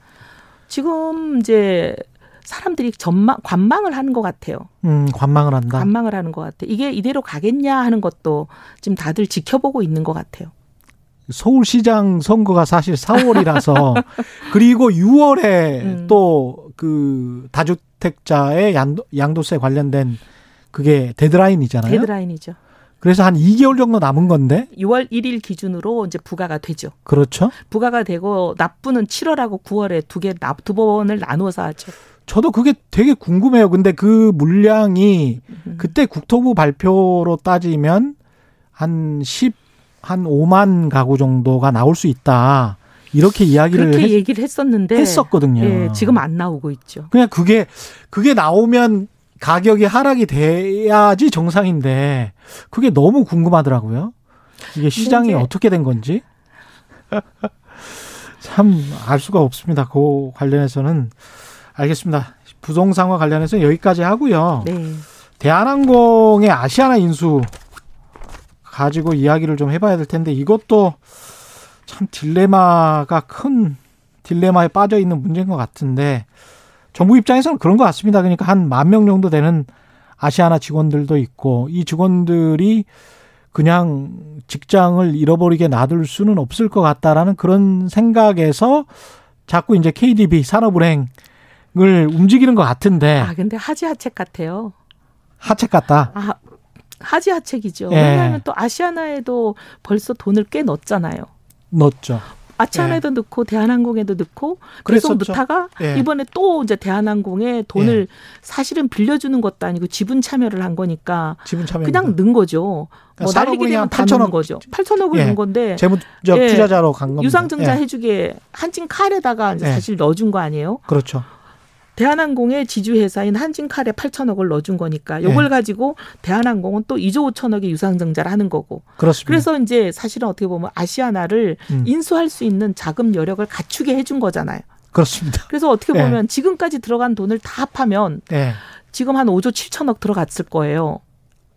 지금 이제 사람들이 전망 관망을 하는 것 같아요. 음, 관망을 한다. 관망을 하는 것 같아. 이게 이대로 가겠냐 하는 것도 지금 다들 지켜보고 있는 것 같아요. 서울시장 선거가 사실 4월이라서 (laughs) 그리고 6월에 음. 또그 다주택자의 양도, 양도세 관련된 그게 데드라인이잖아요. 데드라인이죠. 그래서 한 2개월 정도 남은 건데 6월 1일 기준으로 이제 부과가 되죠. 그렇죠. 부과가 되고 납부는 7월하고 9월에 두 개 납 두 번을 나누어서 하죠. 저도 그게 되게 궁금해요. 근데 그 물량이 그때 국토부 발표로 따지면 한 10, 한 5만 가구 정도가 나올 수 있다. 이렇게 이야기를 그렇게 했, 얘기를 했었는데 했었거든요. 예, 지금 안 나오고 있죠. 그냥 그게 그게 나오면 가격이 하락이 돼야지 정상인데 그게 너무 궁금하더라고요. 이게 시장이 어떻게 된 건지 (laughs) 참 알 수가 없습니다. 그 관련해서는 알겠습니다. 부동산과 관련해서 여기까지 하고요. 네. 대한항공의 아시아나 인수 가지고 이야기를 좀 해봐야 될 텐데 이것도 참 딜레마가 큰 딜레마에 빠져 있는 문제인 것 같은데 정부 입장에서는 그런 것 같습니다. 그러니까 한 만 명 정도 되는 아시아나 직원들도 있고 이 직원들이 그냥 직장을 잃어버리게 놔둘 수는 없을 것 같다라는 그런 생각에서 자꾸 이제 KDB 산업은행을 움직이는 것 같은데. 아 근데 하지 하책 같아요. 하책 같다. 아 하지 하책이죠. 예. 왜냐하면 또 아시아나에도 벌써 돈을 꽤 넣었잖아요. 넣었죠. 아치아나에도 예. 넣고 대한항공에도 넣고 계속 넣다가 예. 이번에 또 이제 대한항공에 돈을 예. 사실은 빌려주는 것도 아니고 지분 참여를 한 거니까 지분 참여 그냥 넣은 거죠. 그러니까 뭐 날리게 되면 8천억 거죠. 8천억을 예. 넣은 건데 재무적 예. 투자자로 간 겁니다. 유상증자 해주게 한진 칼에다가 이제 사실 넣어준 거 아니에요? 그렇죠. 대한항공의 지주회사인 한진칼에 8천억을 넣어준 거니까 요걸 네. 가지고 대한항공은 또 2조 5천억의 유상증자를 하는 거고. 그렇습니다. 그래서 이제 사실은 어떻게 보면 아시아나를 음. 인수할 수 있는 자금 여력을 갖추게 해준 거잖아요. 그렇습니다. 그래서 어떻게 네. 보면 네. 지금까지 들어간 돈을 다 합하면 네. 지금 한 5조 7천억 들어갔을 거예요.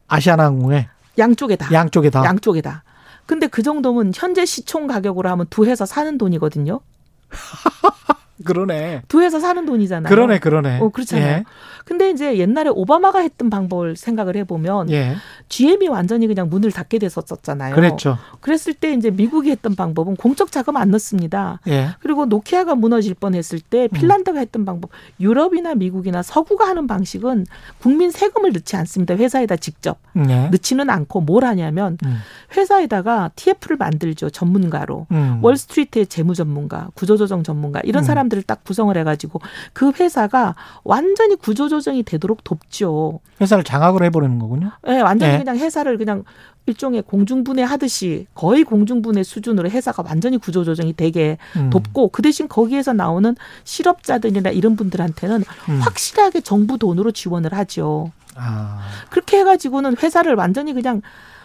아시아나항공에 양쪽에 다. 양쪽에 다. 양쪽에 다. 근데 그 정도면 현재 시총 가격으로 하면 두 회사 사는 돈이거든요. (laughs) 그러네. 두 회사 사는 돈이잖아요. 그러네, 그러네. 어, 그렇잖아요. 예. 근데 이제 옛날에 오바마가 했던 방법을 생각을 해보면 예. GM이 완전히 그냥 문을 닫게 됐었잖아요. 그랬죠. 그랬을 때 이제 미국이 했던 방법은 공적 자금 안 넣습니다. 예. 그리고 노키아가 무너질 뻔했을 때 음. 핀란드가 음. 했던 방법, 유럽이나 미국이나 서구가 하는 방식은 국민 세금을 넣지 않습니다. 회사에다 직접 예. 넣지는 않고 뭘 하냐면 음. 회사에다가 TF를 만들죠 전문가로 음. 월스트리트의 재무 전문가, 구조조정 전문가 이런 음. 사람들을 딱 구성을 해가지고 그 회사가 완전히 구조조정이 되도록 돕죠. 회사를 장악을 해버리는 거군요. 네, 완전히 네. 그냥 회사를 그냥 일종의 공중분해 하듯이 거의 공중분해 수준으로 회사가 완전히 구조조정이 되게 음. 돕고 그 대신 거기에서 나오는 실업자들이나 이런 분들한테는 음. 확실하게 정부 돈으로 지원을 하죠. 아. 그렇게 해가지고는 회사를 완전히 그냥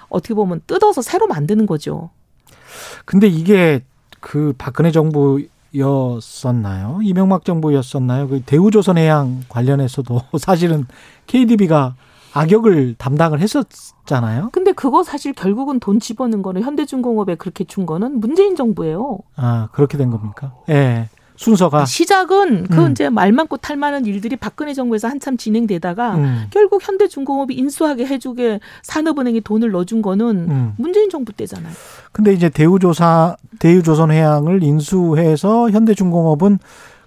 어떻게 보면 뜯어서 새로 만드는 거죠. 근데 이게 그 박근혜 정부 였었나요? 이명박 정부였었나요? 그 대우조선해양 관련해서도 (laughs) 사실은 KDB가 악역을 담당을 했었잖아요. 근데 그거 사실 결국은 돈 집어넣은 거는 현대중공업에 그렇게 준 거는 문재인 정부예요. 아 그렇게 된 겁니까? 예. 네. 순서가 아, 시작은 그 음. 이제 말 많고 탈 많은 일들이 박근혜 정부에서 한참 진행되다가 음. 결국 현대중공업이 인수하게 해주게 산업은행이 돈을 넣어준 거는 음. 문재인 정부 때잖아요. 근데 이제 대우조사 대우조선해양을 인수해서 현대중공업은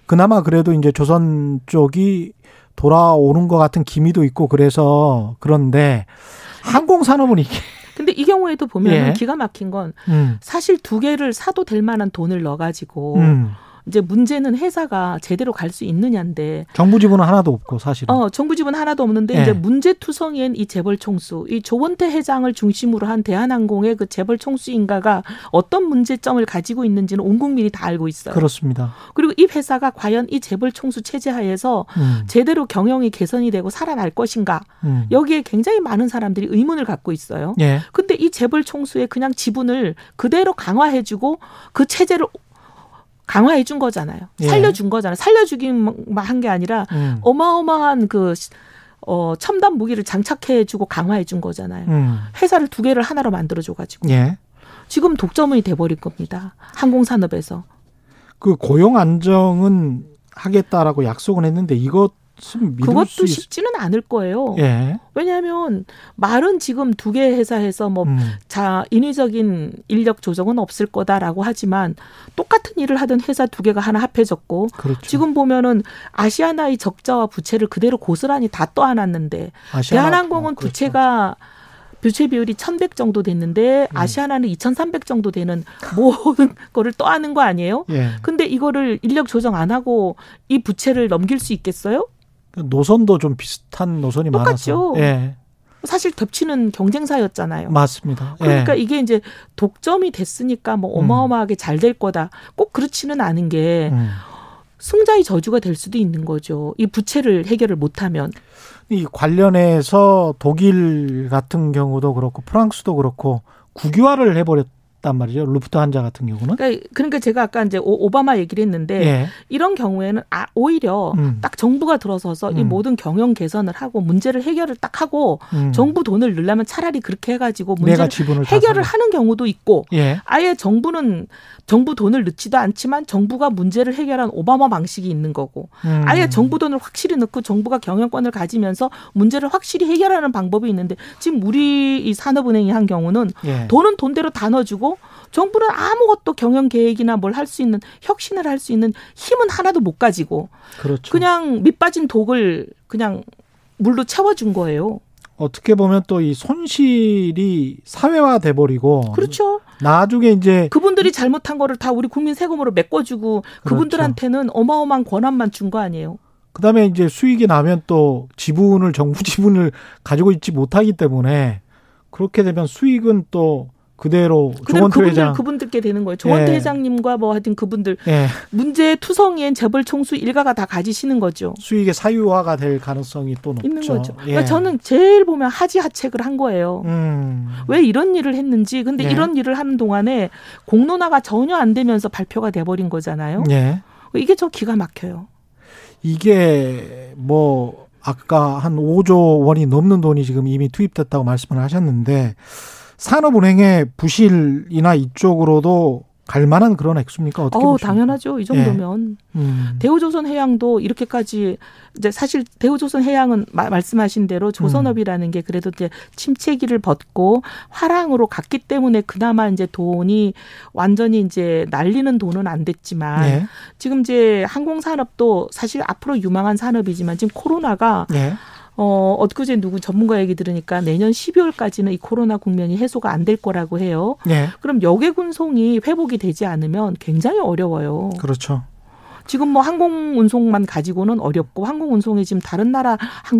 그나마 그래도 이제 조선 쪽이 돌아오는 것 같은 기미도 있고 그래서 그런데 항공산업은 이게 근데 이 경우에도 보면 예. 기가 막힌 건 음. 사실 두 개를 사도 될 만한 돈을 넣어가지고 음. 이제 문제는 회사가 제대로 갈 수 있느냐인데 정부 지분은 하나도 없고 사실은 어 정부 지분 하나도 없는데 네. 이제 문제 투성이인 이 재벌 총수 이 조원태 회장을 중심으로 한 대한항공의 그 재벌 총수 인가가 어떤 문제점을 가지고 있는지는 온 국민이 다 알고 있어요. 그렇습니다. 그리고 이 회사가 과연 이 재벌 총수 체제 하에서 음. 제대로 경영이 개선이 되고 살아날 것인가 음. 여기에 굉장히 많은 사람들이 의문을 갖고 있어요. 예. 근데 이 재벌 총수의 그냥 지분을 그대로 강화해주고 그 체제를 강화해 준 거잖아요. 예. 살려준 거잖아요. 살려주기만 한 게 아니라 음. 어마어마한 그 어, 첨단 무기를 장착해 주고 강화해 준 거잖아요. 음. 회사를 두 개를 하나로 만들어 줘 가지고. 예. 지금 독점이 돼 버릴 겁니다. 항공 산업에서. 그 고용 안정은 하겠다라고 약속은 했는데 이것 그것도 쉽지는 않을 거예요. 예. 왜냐하면 말은 지금 두 개 회사에서 뭐자 음. 인위적인 인력 조정은 없을 거다라고 하지만 똑같은 일을 하던 회사 두 개가 하나 합해졌고 그렇죠. 지금 보면은 아시아나의 적자와 부채를 그대로 고스란히 다 떠안았는데 아시아나, 대한항공은 어, 그렇죠. 부채가 부채 비율이 1100 정도 됐는데 음. 아시아나는 2300 정도 되는 모든 (laughs) 거를 떠안은 거 아니에요? 예. 근데 이거를 인력 조정 안 하고 이 부채를 넘길 수 있겠어요? 노선도 좀 비슷한 노선이 똑같죠. 많아서. 예. 사실 덮치는 경쟁사였잖아요. 맞습니다. 그러니까 예. 이게 이제 독점이 됐으니까 뭐 음. 어마어마하게 음. 잘될 거다. 꼭 그렇지는 않은 게 음. 승자의 저주가 될 수도 있는 거죠. 이 부채를 해결을 못하면. 이 관련해서 독일 같은 경우도 그렇고 프랑스도 그렇고 국유화를 해버렸. 단 말이죠. 루프트 한자 같은 경우는. 그러니까, 그러니까 제가 아까 이제 오, 바마 얘기를 했는데 예. 이런 경우에는 아, 오히려 음. 딱 정부가 들어서서 음. 이 모든 경영 개선을 하고 문제를 해결을 딱 하고 음. 정부 돈을 넣으려면 차라리 그렇게 해가지고 문제를 해결을 하는 경우도 있고 예. 아예 정부는 정부 돈을 넣지도 않지만 정부가 문제를 해결한 오바마 방식이 있는 거고 음. 아예 정부 돈을 확실히 넣고 정부가 경영권을 가지면서 문제를 확실히 해결하는 방법이 있는데 지금 우리 이 산업은행이 한 경우는 예. 돈은 돈대로 다 넣어주고 정부는 아무것도 경영 계획이나 뭘 할 수 있는 혁신을 할 수 있는 힘은 하나도 못 가지고 그렇죠. 그냥 밑빠진 독을 그냥 물로 채워준 거예요. 어떻게 보면 또 이 손실이 사회화 돼 버리고 그렇죠. 나중에 이제 그분들이 잘못한 거를 다 우리 국민 세금으로 메꿔주고 그렇죠. 그분들한테는 어마어마한 권한만 준 거 아니에요. 그다음에 이제 수익이 나면 또 지분을 정부 (laughs) 지분을 가지고 있지 못하기 때문에 그렇게 되면 수익은 또 그대로 조원태 그분들, 회장 그분들께 되는 거예요. 조원태 예. 회장님과 뭐 하여튼 그분들 예. 문제 투성이엔 재벌 총수 일가가 다 가지시는 거죠. 수익의 사유화가 될 가능성이 또 높죠. 있는 거죠. 예. 그러니까 저는 제일 보면 하지하책을 한 거예요. 음. 왜 이런 일을 했는지. 근데 예. 이런 일을 하는 동안에 공론화가 전혀 안 되면서 발표가 돼버린 거잖아요. 예. 이게 저 기가 막혀요. 이게 뭐 아까 한 5조 원이 넘는 돈이 지금 이미 투입됐다고 말씀을 하셨는데 산업은행의 부실이나 이쪽으로도 갈 만한 그런 액수입니까? 어떻게 어, 보십니까? 당연하죠. 이 정도면 예. 음. 대우조선 해양도 이렇게까지 이제 사실 대우조선 해양은 마, 말씀하신 대로 조선업이라는 음. 게 그래도 이제 침체기를 벗고 화랑으로 갔기 때문에 그나마 이제 돈이 완전히 이제 날리는 돈은 안 됐지만 예. 지금 이제 항공 산업도 사실 앞으로 유망한 산업이지만 지금 코로나가 예. 어, 엊그제 누구 전문가 얘기 들으니까 내년 12월까지는 이 코로나 국면이 해소가 안 될 거라고 해요. 네. 그럼 여객 운송이 회복이 되지 않으면 굉장히 어려워요. 그렇죠. 지금 뭐 항공 운송만 가지고는 어렵고 항공 운송에 지금 다른 나라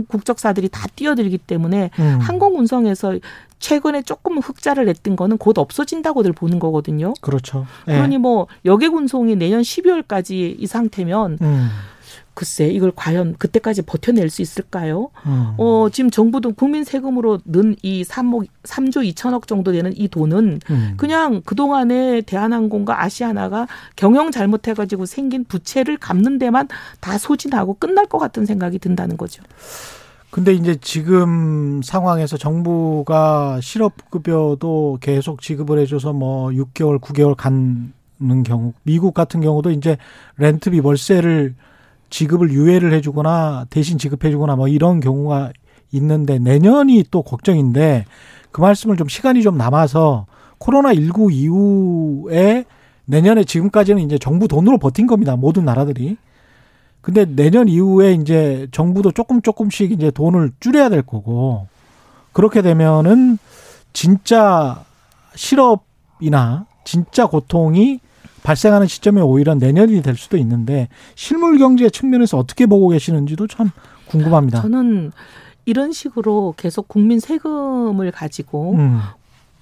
국적사들이 다 뛰어들기 때문에 음. 항공 운송에서 최근에 조금 흑자를 냈던 거는 곧 없어진다고들 보는 거거든요. 그렇죠. 네. 그러니 뭐 여객 운송이 내년 12월까지 이 상태면 음. 글쎄 이걸 과연 그때까지 버텨낼 수 있을까요? 음. 어, 지금 정부도 국민 세금으로 는 이 3억 3조 2천억 정도 되는 이 돈은 음. 그냥 그동안에 대한항공과 아시아나가 경영 잘못해 가지고 생긴 부채를 갚는 데만 다 소진하고 끝날 것 같은 생각이 든다는 거죠. 근데 이제 지금 상황에서 정부가 실업급여도 계속 지급을 해줘서 뭐 6개월, 9개월 가는 경우, 미국 같은 경우도 이제 렌트비 월세를 지급을 유예를 해주거나 대신 지급해주거나 뭐 이런 경우가 있는데 내년이 또 걱정인데 그 말씀을 좀 시간이 좀 남아서 코로나 19 이후에 내년에 지금까지는 이제 정부 돈으로 버틴 겁니다. 모든 나라들이. 근데 내년 이후에 이제 정부도 조금 조금씩 이제 돈을 줄여야 될 거고 그렇게 되면은 진짜 실업이나 진짜 고통이 발생하는 시점이 오히려 내년이 될 수도 있는데 실물 경제 측면에서 어떻게 보고 계시는지도 참 궁금합니다. 저는 이런 식으로 계속 국민 세금을 가지고 음.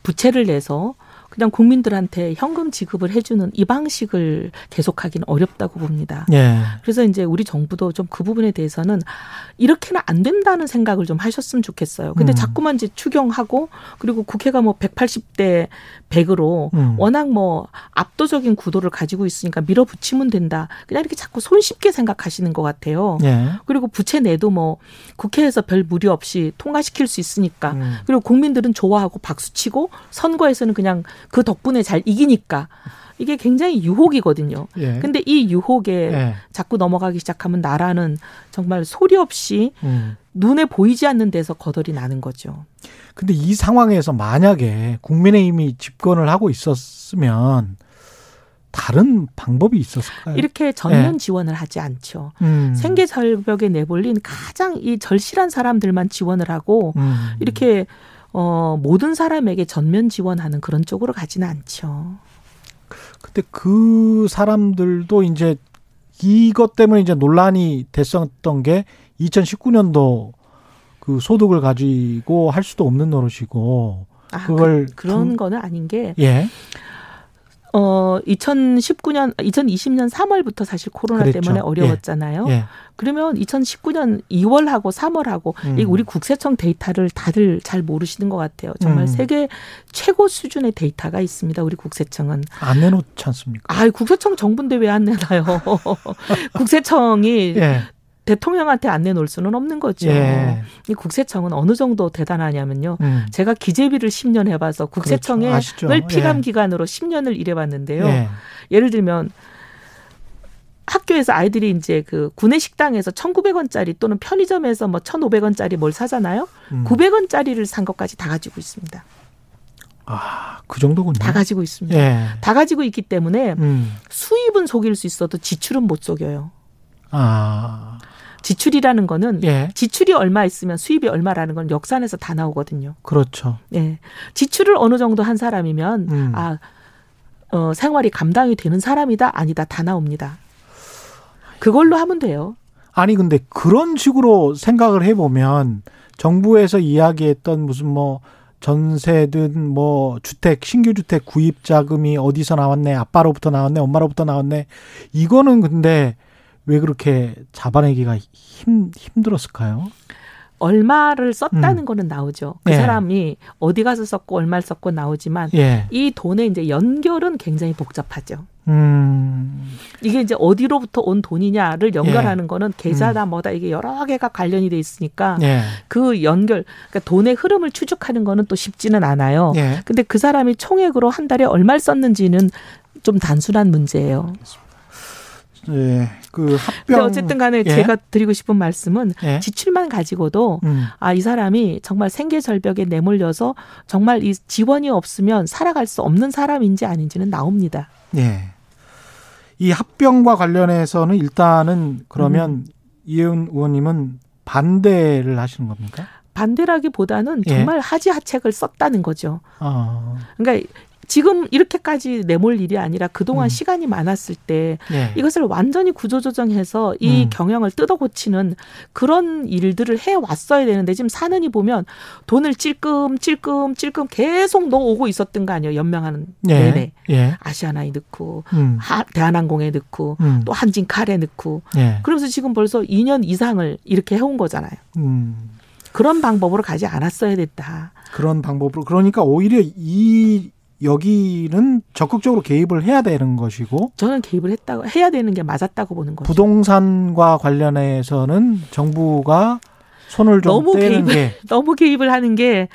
부채를 내서 그냥 국민들한테 현금 지급을 해주는 이 방식을 계속하기는 어렵다고 봅니다. 예. 그래서 이제 우리 정부도 좀 그 부분에 대해서는 이렇게는 안 된다는 생각을 좀 하셨으면 좋겠어요. 근데 음. 자꾸만 이제 추경하고 그리고 국회가 뭐 180대 100으로 음. 워낙 뭐 압도적인 구도를 가지고 있으니까 밀어붙이면 된다. 그냥 이렇게 자꾸 손쉽게 생각하시는 것 같아요. 예. 그리고 부채 내도 뭐 국회에서 별 무리 없이 통과시킬 수 있으니까 음. 그리고 국민들은 좋아하고 박수치고 선거에서는 그냥 그 덕분에 잘 이기니까 이게 굉장히 유혹이거든요. 예. 근데 이 유혹에 예. 자꾸 넘어가기 시작하면 나라는 정말 소리 없이 음. 눈에 보이지 않는 데서 거덜이 나는 거죠. 근데 이 상황에서 만약에 국민의힘이 집권을 하고 있었으면 다른 방법이 있었을까요? 이렇게 전면 예. 지원을 하지 않죠. 음. 생계 절벽에 내몰린 가장 이 절실한 사람들만 지원을 하고 음. 이렇게 어, 모든 사람에게 전면 지원하는 그런 쪽으로 가지는 않죠. 근데 그 사람들도 이제 이것 때문에 이제 논란이 됐었던 게 2019년도 그 소득을 가지고 할 수도 없는 노릇이고 아, 그걸 그, 런 그, 거는 아닌 게 예. 어 2019년 2020년 3월부터 사실 코로나 그랬죠. 때문에 어려웠잖아요. 예. 예. 그러면 2019년 2월하고 3월하고 음. 이 우리 국세청 데이터를 다들 잘 모르시는 것 같아요. 정말 음. 세계 최고 수준의 데이터가 있습니다. 우리 국세청은 안 내놓지 않습니까? 아, 국세청 정부인데 왜 안 내놔요? (laughs) 국세청이 예. 대통령한테 안 내놓을 수는 없는 거죠. 예. 이 국세청은 어느 정도 대단하냐면요. 음. 제가 기재비를 10년 해봐서 국세청을 그렇죠. 피감 예. 기관으로 10년을 일해봤는데요. 예. 예를 들면 학교에서 아이들이 이제 그 구내 식당에서 1,900원짜리 또는 편의점에서 뭐 1,500원짜리 뭘 사잖아요. 음. 900원짜리를 산 것까지 다 가지고 있습니다. 아, 그 정도군요. 다 가지고 있습니다. 예. 다 가지고 있기 때문에 음. 수입은 속일 수 있어도 지출은 못 속여요. 아. 지출이라는 거는 예. 지출이 얼마 있으면 수입이 얼마라는 건 역산해서 다 나오거든요. 그렇죠. 예. 지출을 어느 정도 한 사람이면 음. 아 어, 생활이 감당이 되는 사람이다 아니다 다 나옵니다. 그걸로 하면 돼요. 아니 근데 그런 식으로 생각을 해 보면 정부에서 이야기했던 무슨 뭐 전세든 뭐 주택 신규 주택 구입 자금이 어디서 나왔네 아빠로부터 나왔네 엄마로부터 나왔네 이거는 근데 왜 그렇게 잡아내기가 힘, 힘들었을까요? 얼마를 썼다는 음. 거는 나오죠. 그 예. 사람이 어디 가서 썼고 얼마를 썼고 나오지만 예. 이 돈의 이제 연결은 굉장히 복잡하죠. 음. 이게 이제 어디로부터 온 돈이냐를 연결하는 예. 거는 계좌다 음. 뭐다 이게 여러 개가 관련이 돼 있으니까 예. 그 연결 그러니까 돈의 흐름을 추적하는 거는 또 쉽지는 않아요. 예. 근데 그 사람이 총액으로 한 달에 얼마를 썼는지는 좀 단순한 문제예요. 예, 그 합병. 어쨌든 간에 예. 제가 드리고 싶은 말씀은 예. 지출만 가지고도 음. 아, 이 사람이 정말 생계 절벽에 내몰려서 정말 이 지원이 없으면 살아갈 수 없는 사람인지 아닌지는 나옵니다. 예. 이 합병과 관련해서는 일단은 그러면 음. 이혜은 의원님은 반대를 하시는 겁니까? 반대라기보다는 예. 정말 예. 하지 하책을 썼다는 거죠. 어. 그러니까 지금 이렇게까지 내몰 일이 아니라 그동안 음. 시간이 많았을 때 네. 이것을 완전히 구조조정해서 이 음. 경영을 뜯어 고치는 그런 일들을 해 왔어야 되는데 지금 사는이 보면 돈을 찔끔 찔끔 찔끔 계속 넣어오고 있었던 거 아니에요. 연명하는 네. 내내. 예. 아시아나에 넣고 음. 하, 대한항공에 넣고 음. 또 한진칼에 넣고 예. 그러면서 지금 벌써 2년 이상을 이렇게 해온 거잖아요. 음. 그런 방법으로 가지 않았어야 됐다. 그런 방법으로 그러니까 오히려 이 여기는 적극적으로 개입을 해야 되는 것이고 저는 개입을 했다고 해야 되는 게 맞았다고 보는 거죠. 부동산과 관련해서는 정부가 손을 좀 너무 떼는 개입을, 게 (laughs) 너무 개입을 하는 게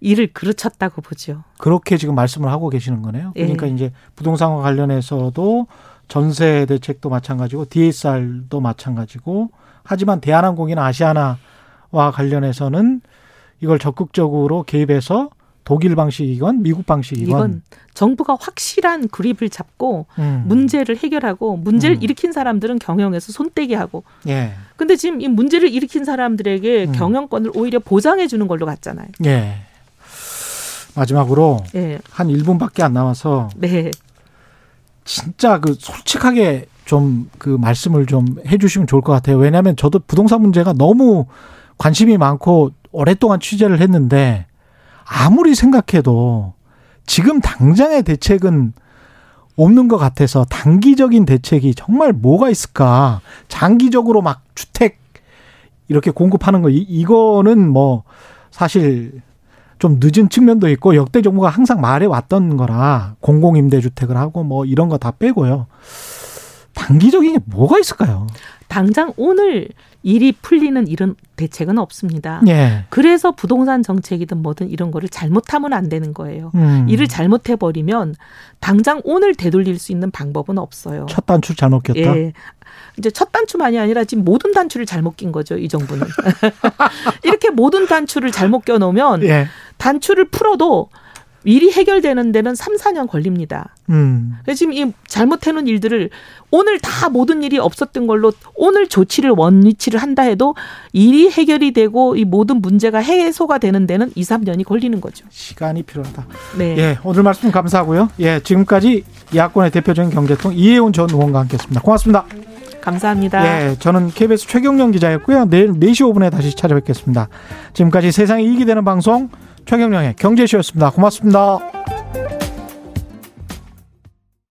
일을 그르쳤다고 보죠. 그렇게 지금 말씀을 하고 계시는 거네요. 예. 그러니까 예. 이제 부동산과 관련해서도 전세 대책도 마찬가지고 DSR도 마찬가지고 하지만 대한항공이나 아시아나와 관련해서는 이걸 적극적으로 개입해서 독일 방식이건 미국 방식이건 이건 정부가 확실한 그립을 잡고 음. 문제를 해결하고 문제를 음. 일으킨 사람들은 경영에서 손떼기 하고. 예. 근데 지금 이 문제를 일으킨 사람들에게 음. 경영권을 오히려 보장해 주는 걸로 갔잖아요. 예. 마지막으로 예. 한 1분밖에 안 남아서 네. 진짜 그 솔직하게 좀 그 말씀을 좀 해주시면 좋을 것 같아요. 왜냐하면 저도 부동산 문제가 너무 관심이 많고 오랫동안 취재를 했는데 아무리 생각해도 지금 당장의 대책은 없는 것 같아서 단기적인 대책이 정말 뭐가 있을까? 장기적으로 막 주택 이렇게 공급하는 거 이거는 뭐 사실 좀 늦은 측면도 있고 역대 정부가 항상 말해 왔던 거라 공공임대 주택을 하고 뭐 이런 거 다 빼고요. 단기적인 게 뭐가 있을까요? 당장 오늘 일이 풀리는 이런 대책은 없습니다. 예. 그래서 부동산 정책이든 뭐든 이런 거를 잘못하면 안 되는 거예요. 음. 일을 잘못해 버리면 당장 오늘 되돌릴 수 있는 방법은 없어요. 첫 단추 잘못 꼈다. 예. 이제 첫 단추만이 아니라 지금 모든 단추를 잘못 낀 거죠. 이 정부는. (laughs) 이렇게 모든 단추를 잘못 껴놓으면 예. 단추를 풀어도 일이 해결되는 데는 3, 4년 걸립니다. 음. 지금 이 잘못해놓은 일들을 오늘 다 모든 일이 없었던 걸로 오늘 조치를 원위치를 한다 해도 일이 해결이 되고 이 모든 문제가 해소가 되는 데는 2, 3년이 걸리는 거죠. 시간이 필요하다. 네. 예, 오늘 말씀 감사하고요. 예, 지금까지 야권의 대표적인 경제통 이혜훈 전 의원과 함께했습니다. 고맙습니다. 감사합니다. 예, 저는 KBS 최경영 기자였고요. 내일 4시 5분에 다시 찾아뵙겠습니다. 지금까지 세상이 이익이 되는 방송 최경령의 경제쇼였습니다. 고맙습니다.